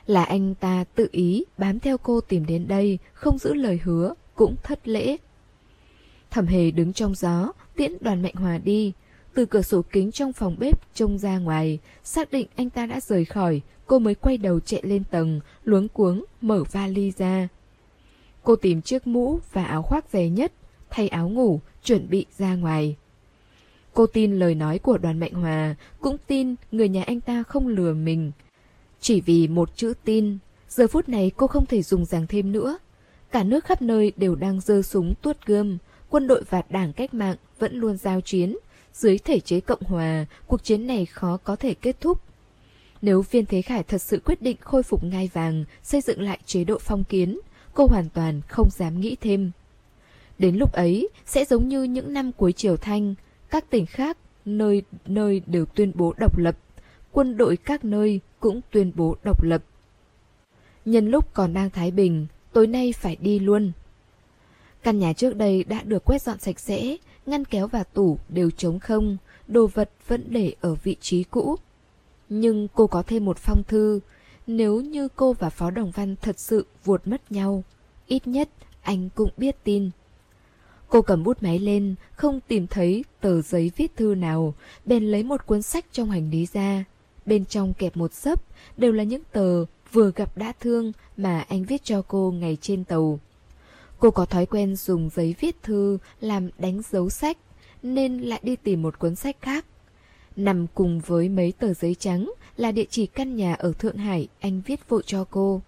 Là anh ta tự ý bám theo cô tìm đến đây, không giữ lời hứa, cũng thất lễ. Thẩm hề đứng trong gió, tiễn đoàn Mạnh Hòa đi. Từ cửa sổ kính trong phòng bếp trông ra ngoài, xác định anh ta đã rời khỏi, cô mới quay đầu chạy lên tầng, luống cuống, mở vali ra. Cô tìm chiếc mũ và áo khoác dày nhất, thay áo ngủ, chuẩn bị ra ngoài. Cô tin lời nói của đoàn Mạnh Hòa, cũng tin người nhà anh ta không lừa mình. Chỉ vì một chữ tin, giờ phút này cô không thể dùng dàng thêm nữa. Cả nước khắp nơi đều đang dơ súng tuốt gươm, quân đội và đảng cách mạng vẫn luôn giao chiến. Dưới thể chế Cộng Hòa, cuộc chiến này khó có thể kết thúc. Nếu viên Thế Khải thật sự quyết định khôi phục ngai vàng, xây dựng lại chế độ phong kiến, cô hoàn toàn không dám nghĩ thêm. Đến lúc ấy, sẽ giống như những năm cuối Triều Thanh, các tỉnh khác nơi nơi đều tuyên bố độc lập, quân đội các nơi cũng tuyên bố độc lập. Nhân lúc còn đang Thái Bình, tối nay phải đi luôn. Căn nhà trước đây đã được quét dọn sạch sẽ, ngăn kéo và tủ đều trống không, đồ vật vẫn để ở vị trí cũ. Nhưng cô có thêm một phong thư, nếu như cô và Phó Đồng Văn thật sự vuột mất nhau, ít nhất anh cũng biết tin. Cô cầm bút máy lên, không tìm thấy tờ giấy viết thư nào, bèn lấy một cuốn sách trong hành lý ra. Bên trong kẹp một sấp, đều là những tờ vừa gặp đã thương mà anh viết cho cô ngày trên tàu. Cô có thói quen dùng giấy viết thư làm đánh dấu sách, nên lại đi tìm một cuốn sách khác. Nằm cùng với mấy tờ giấy trắng là địa chỉ căn nhà ở Thượng Hải anh viết vội cho cô.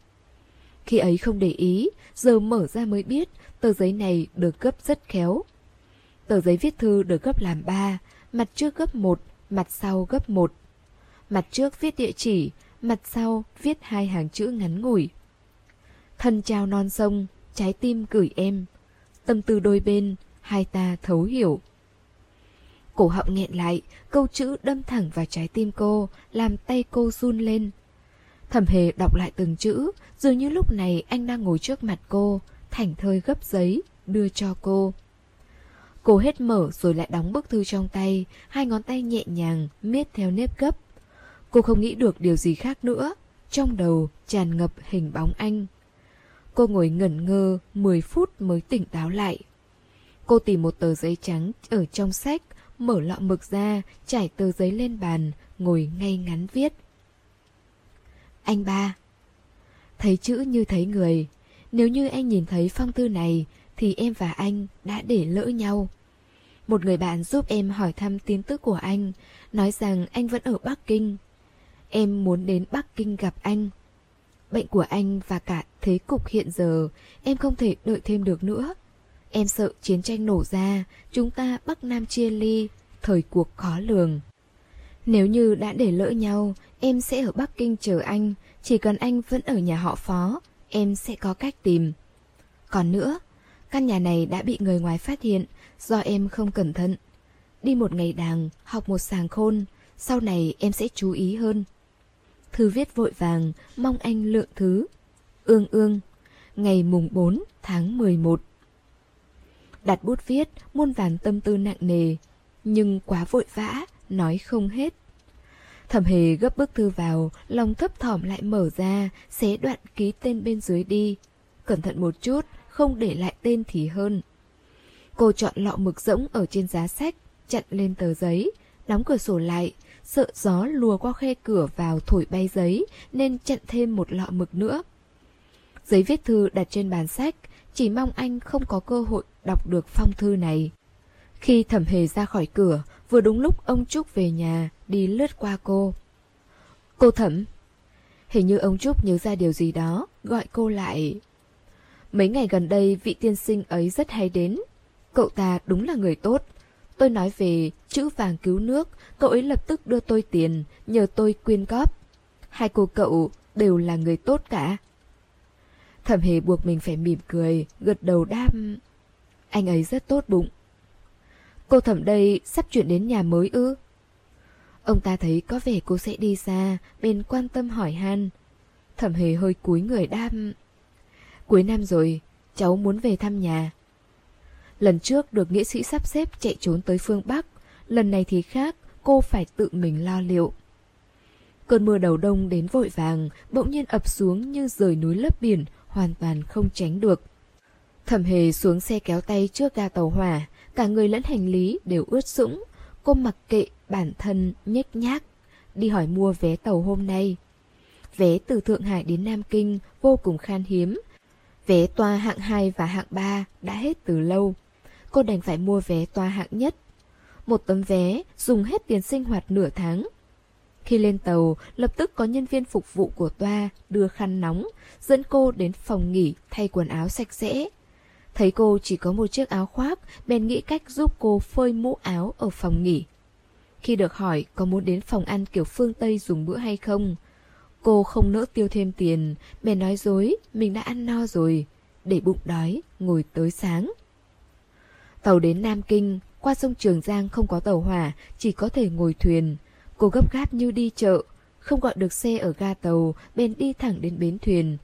Khi ấy không để ý, giờ mở ra mới biết tờ giấy này được gấp rất khéo. Tờ giấy viết thư được gấp làm ba, mặt trước gấp một, mặt sau gấp một. Mặt trước viết địa chỉ, mặt sau viết hai hàng chữ ngắn ngủi. Thân trao non sông, trái tim gửi em. Tâm tư đôi bên, hai ta thấu hiểu. Cổ họng nghẹn lại, câu chữ đâm thẳng vào trái tim cô, làm tay cô run lên. Thẩm hề đọc lại từng chữ, dường như lúc này anh đang ngồi trước mặt cô, thảnh thơi gấp giấy, đưa cho cô. Cô hết mở rồi lại đóng bức thư trong tay, hai ngón tay nhẹ nhàng, miết theo nếp gấp. Cô không nghĩ được điều gì khác nữa, trong đầu tràn ngập hình bóng anh. Cô ngồi ngẩn ngơ 10 phút mới tỉnh táo lại. Cô tìm một tờ giấy trắng ở trong sách, mở lọ mực ra, trải tờ giấy lên bàn, ngồi ngay ngắn viết. Anh ba Thấy chữ như thấy người nếu như anh nhìn thấy phong thư này thì em và anh đã để lỡ nhau. Một người bạn giúp em hỏi thăm tin tức của anh, nói rằng anh vẫn ở Bắc Kinh. Em muốn đến Bắc Kinh gặp anh. Bệnh của anh và cả thế cục hiện giờ, em không thể đợi thêm được nữa. Em sợ chiến tranh nổ ra, chúng ta Bắc Nam chia ly, thời cuộc khó lường. Nếu như đã để lỡ nhau, em sẽ ở Bắc Kinh chờ anh, chỉ cần anh vẫn ở nhà họ phó, em sẽ có cách tìm. Còn nữa, căn nhà này đã bị người ngoài phát hiện do em không cẩn thận. Đi một ngày đàng, học một sàng khôn, sau này em sẽ chú ý hơn. Thư viết vội vàng, mong anh lượng thứ. Ương ương, ngày mùng 4 tháng 11. Đặt bút viết, muôn vàn tâm tư nặng nề, nhưng quá vội vã, nói không hết. Thẩm hề gấp bức thư vào, lòng thấp thỏm lại mở ra, xé đoạn ký tên bên dưới đi. Cẩn thận một chút, không để lại tên thì hơn. Cô chọn lọ mực rỗng ở trên giá sách, chặn lên tờ giấy, đóng cửa sổ lại, sợ gió lùa qua khe cửa vào thổi bay giấy nên chặn thêm một lọ mực nữa. Giấy viết thư đặt trên bàn sách, chỉ mong anh không có cơ hội đọc được phong thư này. Khi thẩm hề ra khỏi cửa, vừa đúng lúc ông Trúc về nhà, đi lướt qua cô. Cô thẩm. Hình như ông Trúc nhớ ra điều gì đó, gọi cô lại. Mấy ngày gần đây vị tiên sinh ấy rất hay đến. Cậu ta đúng là người tốt. Tôi nói về chữ vàng cứu nước, cậu ấy lập tức đưa tôi tiền, nhờ tôi quyên góp. Hai cô cậu đều là người tốt cả. Thẩm hề buộc mình phải mỉm cười, gật đầu đam. Anh ấy rất tốt bụng. Cô thẩm đây sắp chuyển đến nhà mới ư? Ông ta thấy có vẻ cô sẽ đi xa, bên quan tâm hỏi han. Thẩm hề hơi cúi người đam. Cuối năm rồi, cháu muốn về thăm nhà. Lần trước được nghệ sĩ sắp xếp chạy trốn tới phương Bắc, lần này thì khác, cô phải tự mình lo liệu. Cơn mưa đầu đông đến vội vàng, bỗng nhiên ập xuống như rời núi lấp biển, hoàn toàn không tránh được. Thẩm hề xuống xe kéo tay trước ga tàu hỏa, cả người lẫn hành lý đều ướt sũng. Cô mặc kệ bản thân nhếch nhác, đi hỏi mua vé tàu hôm nay. Vé từ Thượng Hải đến Nam Kinh vô cùng khan hiếm. Vé toa hạng 2 và hạng 3 đã hết từ lâu. Cô đành phải mua vé toa hạng nhất. Một tấm vé dùng hết tiền sinh hoạt nửa tháng. Khi lên tàu, lập tức có nhân viên phục vụ của toa đưa khăn nóng, dẫn cô đến phòng nghỉ thay quần áo sạch sẽ. Thấy cô chỉ có một chiếc áo khoác, bèn nghĩ cách giúp cô phơi mũ áo ở phòng nghỉ. Khi được hỏi có muốn đến phòng ăn kiểu phương Tây dùng bữa hay không, cô không nỡ tiêu thêm tiền, bèn nói dối mình đã ăn no rồi, để bụng đói, ngồi tới sáng. Tàu đến Nam Kinh, qua sông Trường Giang không có tàu hỏa, chỉ có thể ngồi thuyền. Cô gấp gáp như đi chợ, không gọi được xe ở ga tàu, bèn đi thẳng đến bến thuyền,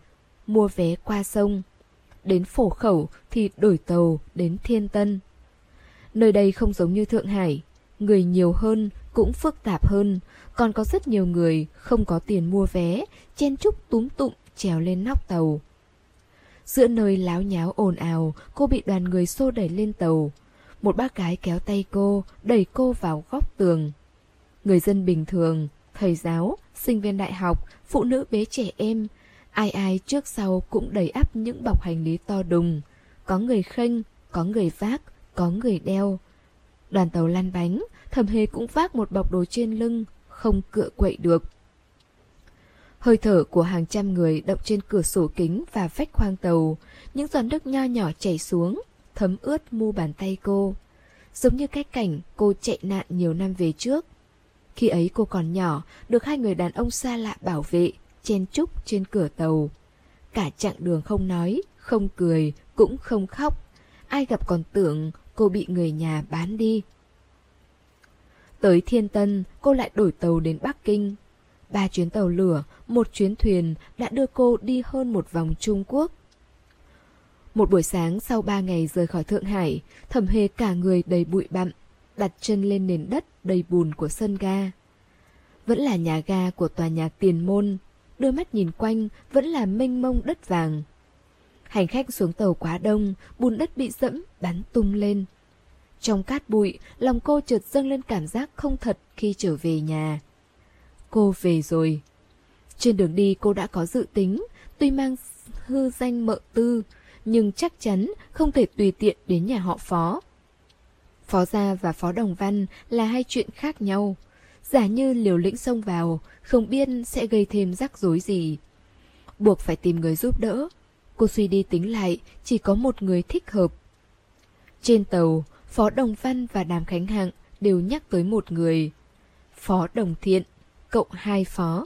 mua vé qua sông đến phổ khẩu thì đổi tàu đến Thiên Tân. Nơi đây không giống như Thượng Hải, người nhiều hơn cũng phức tạp hơn, còn có rất nhiều người không có tiền mua vé, chen chúc túm tụng trèo lên nóc tàu. Giữa nơi láo nháo ồn ào, cô bị đoàn người xô đẩy lên tàu. Một bác gái kéo tay cô, đẩy cô vào góc tường. Người dân bình thường, thầy giáo, sinh viên đại học, phụ nữ bế trẻ em, Ai ai trước sau cũng đầy ắp những bọc hành lý to đùng. Có người khênh, có người vác, có người đeo. Đoàn tàu lăn bánh, thầm hề cũng vác một bọc đồ trên lưng, không cựa quậy được. Hơi thở của hàng trăm người động trên cửa sổ kính và vách khoang tàu, những giọt nước nho nhỏ chảy xuống, thấm ướt mu bàn tay cô. Giống như cái cảnh cô chạy nạn nhiều năm về trước. Khi ấy cô còn nhỏ, được hai người đàn ông xa lạ bảo vệ, chen chúc trên cửa tàu. Cả chặng đường không nói, không cười, cũng không khóc. Ai gặp còn tưởng cô bị người nhà bán đi. Tới Thiên Tân, cô lại đổi tàu đến Bắc Kinh. Ba chuyến tàu lửa, một chuyến thuyền đã đưa cô đi hơn một vòng Trung Quốc. Một buổi sáng sau ba ngày rời khỏi Thượng Hải, thẩm hề cả người đầy bụi bặm, đặt chân lên nền đất đầy bùn của sân ga. Vẫn là nhà ga của tòa nhà tiền môn, đôi mắt nhìn quanh vẫn là mênh mông đất vàng. Hành khách xuống tàu quá đông, bùn đất bị dẫm, bắn tung lên. Trong cát bụi, lòng cô chợt dâng lên cảm giác không thật khi trở về nhà. Cô về rồi. Trên đường đi cô đã có dự tính, tuy mang hư danh mợ tư, nhưng chắc chắn không thể tùy tiện đến nhà họ phó. Phó Gia và Phó Đồng Văn là hai chuyện khác nhau. Giả như liều lĩnh xông vào, không biết sẽ gây thêm rắc rối gì. Buộc phải tìm người giúp đỡ. Cô suy đi tính lại, chỉ có một người thích hợp. Trên tàu, Phó Đồng Văn và Đàm Khánh Hạng đều nhắc tới một người. Phó Đồng Thiện, cộng hai phó.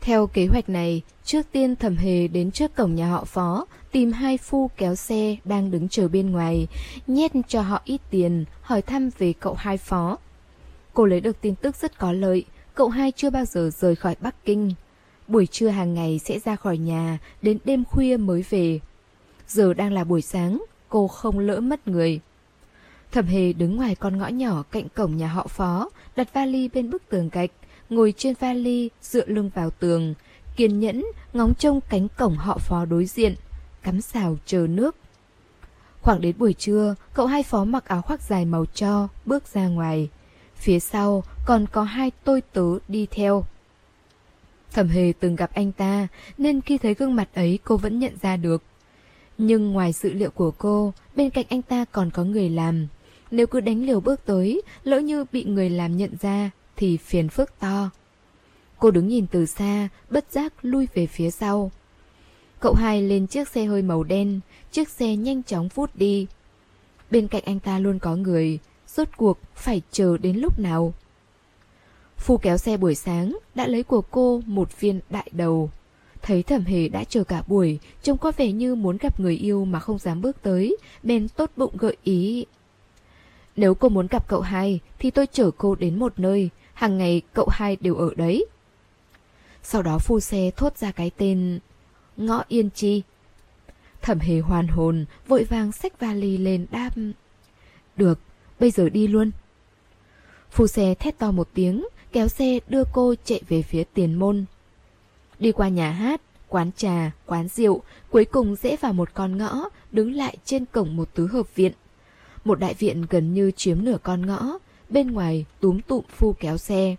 Theo kế hoạch này, trước tiên thẩm hề đến trước cổng nhà họ phó, tìm hai phu kéo xe đang đứng chờ bên ngoài, nhét cho họ ít tiền, hỏi thăm về cậu hai phó. Cô lấy được tin tức rất có lợi, cậu hai chưa bao giờ rời khỏi Bắc Kinh. Buổi trưa hàng ngày sẽ ra khỏi nhà, đến đêm khuya mới về. Giờ đang là buổi sáng, cô không lỡ mất người. Thẩm hề đứng ngoài con ngõ nhỏ cạnh cổng nhà họ phó, đặt vali bên bức tường gạch, ngồi trên vali dựa lưng vào tường, kiên nhẫn ngóng trông cánh cổng họ phó đối diện, cắm xào chờ nước. Khoảng đến buổi trưa, cậu hai phó mặc áo khoác dài màu cho, bước ra ngoài. Phía sau còn có hai tôi tớ đi theo. Thẩm hề từng gặp anh ta, nên khi thấy gương mặt ấy cô vẫn nhận ra được. Nhưng ngoài dự liệu của cô, bên cạnh anh ta còn có người làm. Nếu cứ đánh liều bước tới, lỡ như bị người làm nhận ra, thì phiền phức to. Cô đứng nhìn từ xa, bất giác lui về phía sau. Cậu hai lên chiếc xe hơi màu đen, chiếc xe nhanh chóng vút đi. Bên cạnh anh ta luôn có người, rốt cuộc phải chờ đến lúc nào. Phu kéo xe buổi sáng đã lấy của cô một viên đại đầu. Thấy thẩm hề đã chờ cả buổi, trông có vẻ như muốn gặp người yêu mà không dám bước tới, bèn tốt bụng gợi ý. Nếu cô muốn gặp cậu hai, thì tôi chở cô đến một nơi, hàng ngày cậu hai đều ở đấy. Sau đó phu xe thốt ra cái tên Ngõ Yên Chi. Thẩm hề hoàn hồn, vội vàng xách vali lên đáp. Được, bây giờ đi luôn. Phu xe thét to một tiếng, kéo xe đưa cô chạy về phía tiền môn. Đi qua nhà hát, quán trà, quán rượu, cuối cùng dễ vào một con ngõ, đứng lại trên cổng một tứ hợp viện. Một đại viện gần như chiếm nửa con ngõ, bên ngoài túm tụm phu kéo xe.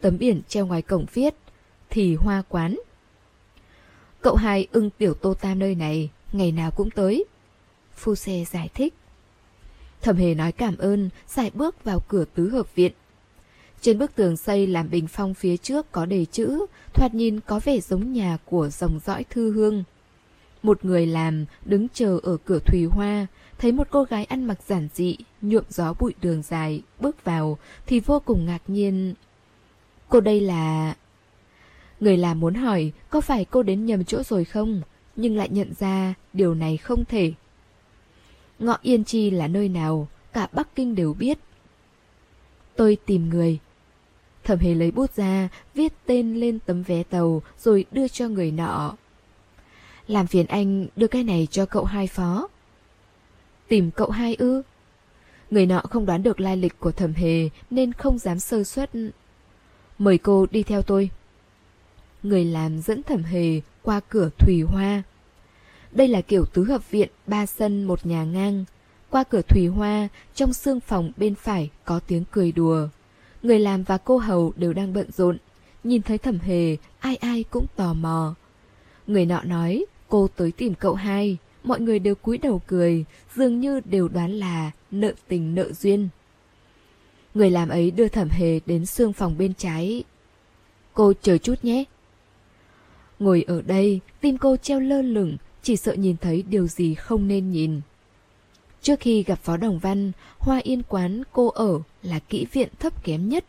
Tấm biển treo ngoài cổng viết, thì hoa quán. Cậu hai ưng tiểu tô tam nơi này, ngày nào cũng tới. Phu xe giải thích. Thẩm hề nói cảm ơn, giải bước vào cửa tứ hợp viện. Trên bức tường xây làm bình phong phía trước có đề chữ, thoạt nhìn có vẻ giống nhà của dòng dõi thư hương. Một người làm, đứng chờ ở cửa thùy hoa, thấy một cô gái ăn mặc giản dị, nhuộm gió bụi đường dài, bước vào, thì vô cùng ngạc nhiên. Cô đây là... Người làm muốn hỏi có phải cô đến nhầm chỗ rồi không, nhưng lại nhận ra điều này không thể. Ngọ Yên Chi là nơi nào, cả Bắc Kinh đều biết. Tôi tìm người. Thẩm hề lấy bút ra, viết tên lên tấm vé tàu rồi đưa cho người nọ. Làm phiền anh đưa cái này cho cậu hai phó. Tìm cậu hai ư? Người nọ không đoán được lai lịch của thẩm hề nên không dám sơ suất. Mời cô đi theo tôi. Người làm dẫn thẩm hề qua cửa thủy hoa. Đây là kiểu tứ hợp viện, ba sân, một nhà ngang. Qua cửa thủy hoa, trong xương phòng bên phải có tiếng cười đùa. Người làm và cô hầu đều đang bận rộn. Nhìn thấy thẩm hề, ai ai cũng tò mò. Người nọ nói, cô tới tìm cậu hai. Mọi người đều cúi đầu cười, dường như đều đoán là nợ tình nợ duyên. Người làm ấy đưa thẩm hề đến xương phòng bên trái. Cô chờ chút nhé. Ngồi ở đây, tim cô treo lơ lửng, chỉ sợ nhìn thấy điều gì không nên nhìn. Trước khi gặp Phó Đồng Văn, Hoa Yên Quán cô ở là kỹ viện thấp kém nhất.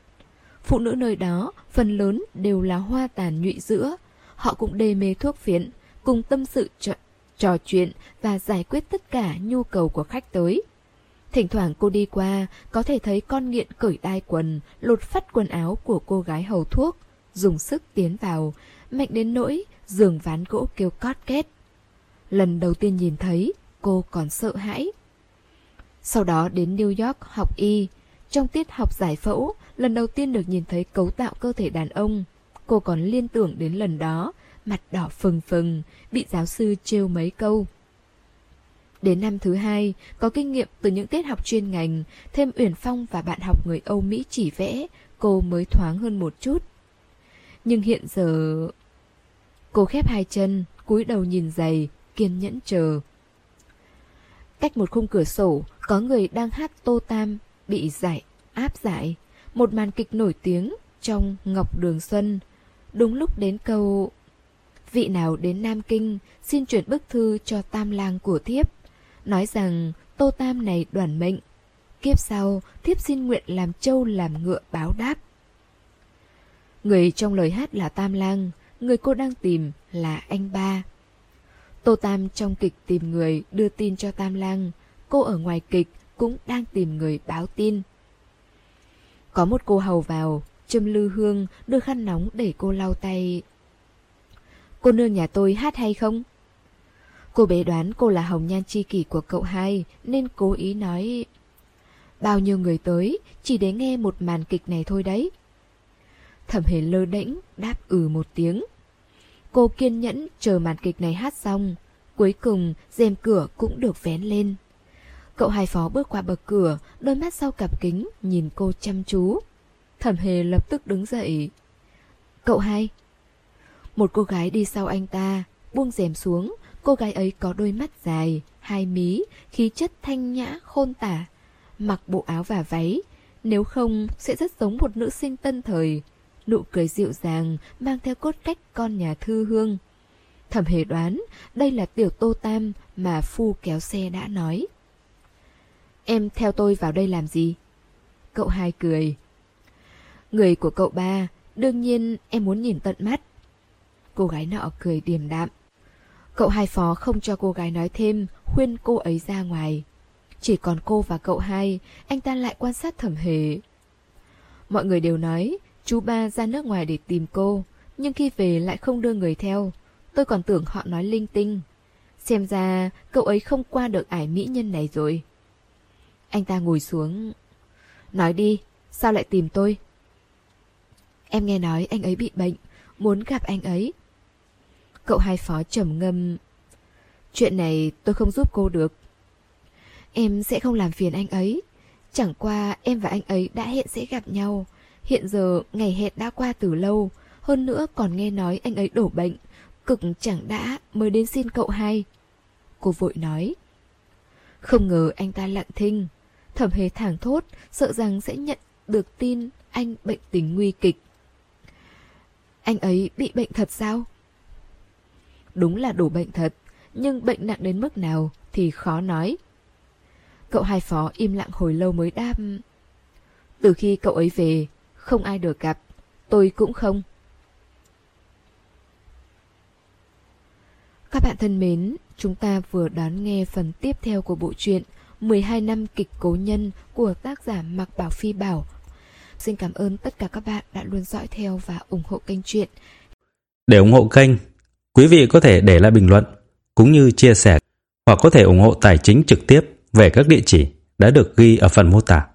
Phụ nữ nơi đó, phần lớn đều là hoa tàn nhụy giữa. Họ cũng đê mê thuốc phiện, cùng tâm sự trò, trò chuyện và giải quyết tất cả nhu cầu của khách tới. Thỉnh thoảng cô đi qua, có thể thấy con nghiện cởi đai quần, lột phát quần áo của cô gái hầu thuốc, dùng sức tiến vào, mạnh đến nỗi giường ván gỗ kêu cót két. Lần đầu tiên nhìn thấy, cô còn sợ hãi. Sau đó đến New York học y. Trong tiết học giải phẫu, lần đầu tiên được nhìn thấy cấu tạo cơ thể đàn ông. Cô còn liên tưởng đến lần đó, mặt đỏ phừng phừng, bị giáo sư trêu mấy câu. Đến năm thứ hai, có kinh nghiệm từ những tiết học chuyên ngành, thêm Uyển Phong và bạn học người Âu Mỹ chỉ vẽ, cô mới thoáng hơn một chút. Nhưng hiện giờ... Cô khép hai chân, cúi đầu nhìn giày, kiên nhẫn chờ. Cách một khung cửa sổ, có người đang hát Tô Tam, bị giải, áp giải. Một màn kịch nổi tiếng trong Ngọc Đường Xuân. Đúng lúc đến câu Vị nào đến Nam Kinh xin chuyển bức thư cho tam lang của thiếp. Nói rằng Tô Tam này đoàn mệnh. Kiếp sau, thiếp xin nguyện làm châu làm ngựa báo đáp. Người trong lời hát là Tam Lang, người cô đang tìm là anh ba. Tô Tam trong kịch tìm người đưa tin cho Tam Lang, cô ở ngoài kịch cũng đang tìm người báo tin. Có một cô hầu vào, châm lư hương, đưa khăn nóng để cô lau tay. Cô nương nhà tôi hát hay không? Cô bé đoán cô là hồng nhan chi kỷ của cậu hai, nên cố ý nói... Bao nhiêu người tới, chỉ để nghe một màn kịch này thôi đấy. Thẩm hề lơ đễnh, đáp ừ một tiếng. Cô kiên nhẫn chờ màn kịch này hát xong. Cuối cùng, rèm cửa cũng được vén lên. Cậu hai phó bước qua bậc cửa, đôi mắt sau cặp kính, nhìn cô chăm chú. Thẩm hề lập tức đứng dậy. Cậu hai. Một cô gái đi sau anh ta, buông rèm xuống. Cô gái ấy có đôi mắt dài, hai mí, khí chất thanh nhã, khôn tả. Mặc bộ áo và váy, nếu không sẽ rất giống một nữ sinh tân thời. Nụ cười dịu dàng, mang theo cốt cách con nhà thư hương. Thẩm hề đoán đây là tiểu tô tam mà phu kéo xe đã nói. Em theo tôi vào đây làm gì? Cậu hai cười. Người của cậu ba, đương nhiên em muốn nhìn tận mắt. Cô gái nọ cười điềm đạm. Cậu hai phó không cho cô gái nói thêm, khuyên cô ấy ra ngoài. Chỉ còn cô và cậu hai, anh ta lại quan sát thẩm hề. Mọi người đều nói, chú ba ra nước ngoài để tìm cô, nhưng khi về lại không đưa người theo. Tôi còn tưởng họ nói linh tinh. Xem ra cậu ấy không qua được ải mỹ nhân này rồi. Anh ta ngồi xuống. Nói đi, sao lại tìm tôi? Em nghe nói anh ấy bị bệnh, muốn gặp anh ấy. Cậu hai phó trầm ngâm. Chuyện này tôi không giúp cô được. Em sẽ không làm phiền anh ấy. Chẳng qua em và anh ấy đã hẹn sẽ gặp nhau. Hiện giờ ngày hẹn đã qua từ lâu. Hơn nữa còn nghe nói anh ấy đổ bệnh. Cực chẳng đã mới đến xin cậu hai. Cô vội nói. Không ngờ anh ta lặng thinh. Thẩm hề thẳng thốt, sợ rằng sẽ nhận được tin anh bệnh tình nguy kịch. Anh ấy bị bệnh thật sao? Đúng là đổ bệnh thật, nhưng bệnh nặng đến mức nào thì khó nói. Cậu hai phó im lặng hồi lâu mới đáp. Từ khi cậu ấy về, không ai được gặp, tôi cũng không. Các bạn thân mến, chúng ta vừa đón nghe phần tiếp theo của bộ truyện 12 năm kịch cố nhân của tác giả Mạc Bảo Phi Bảo. Xin cảm ơn tất cả các bạn đã luôn dõi theo và ủng hộ kênh truyện. Để ủng hộ kênh, quý vị có thể để lại bình luận cũng như chia sẻ hoặc có thể ủng hộ tài chính trực tiếp về các địa chỉ đã được ghi ở phần mô tả.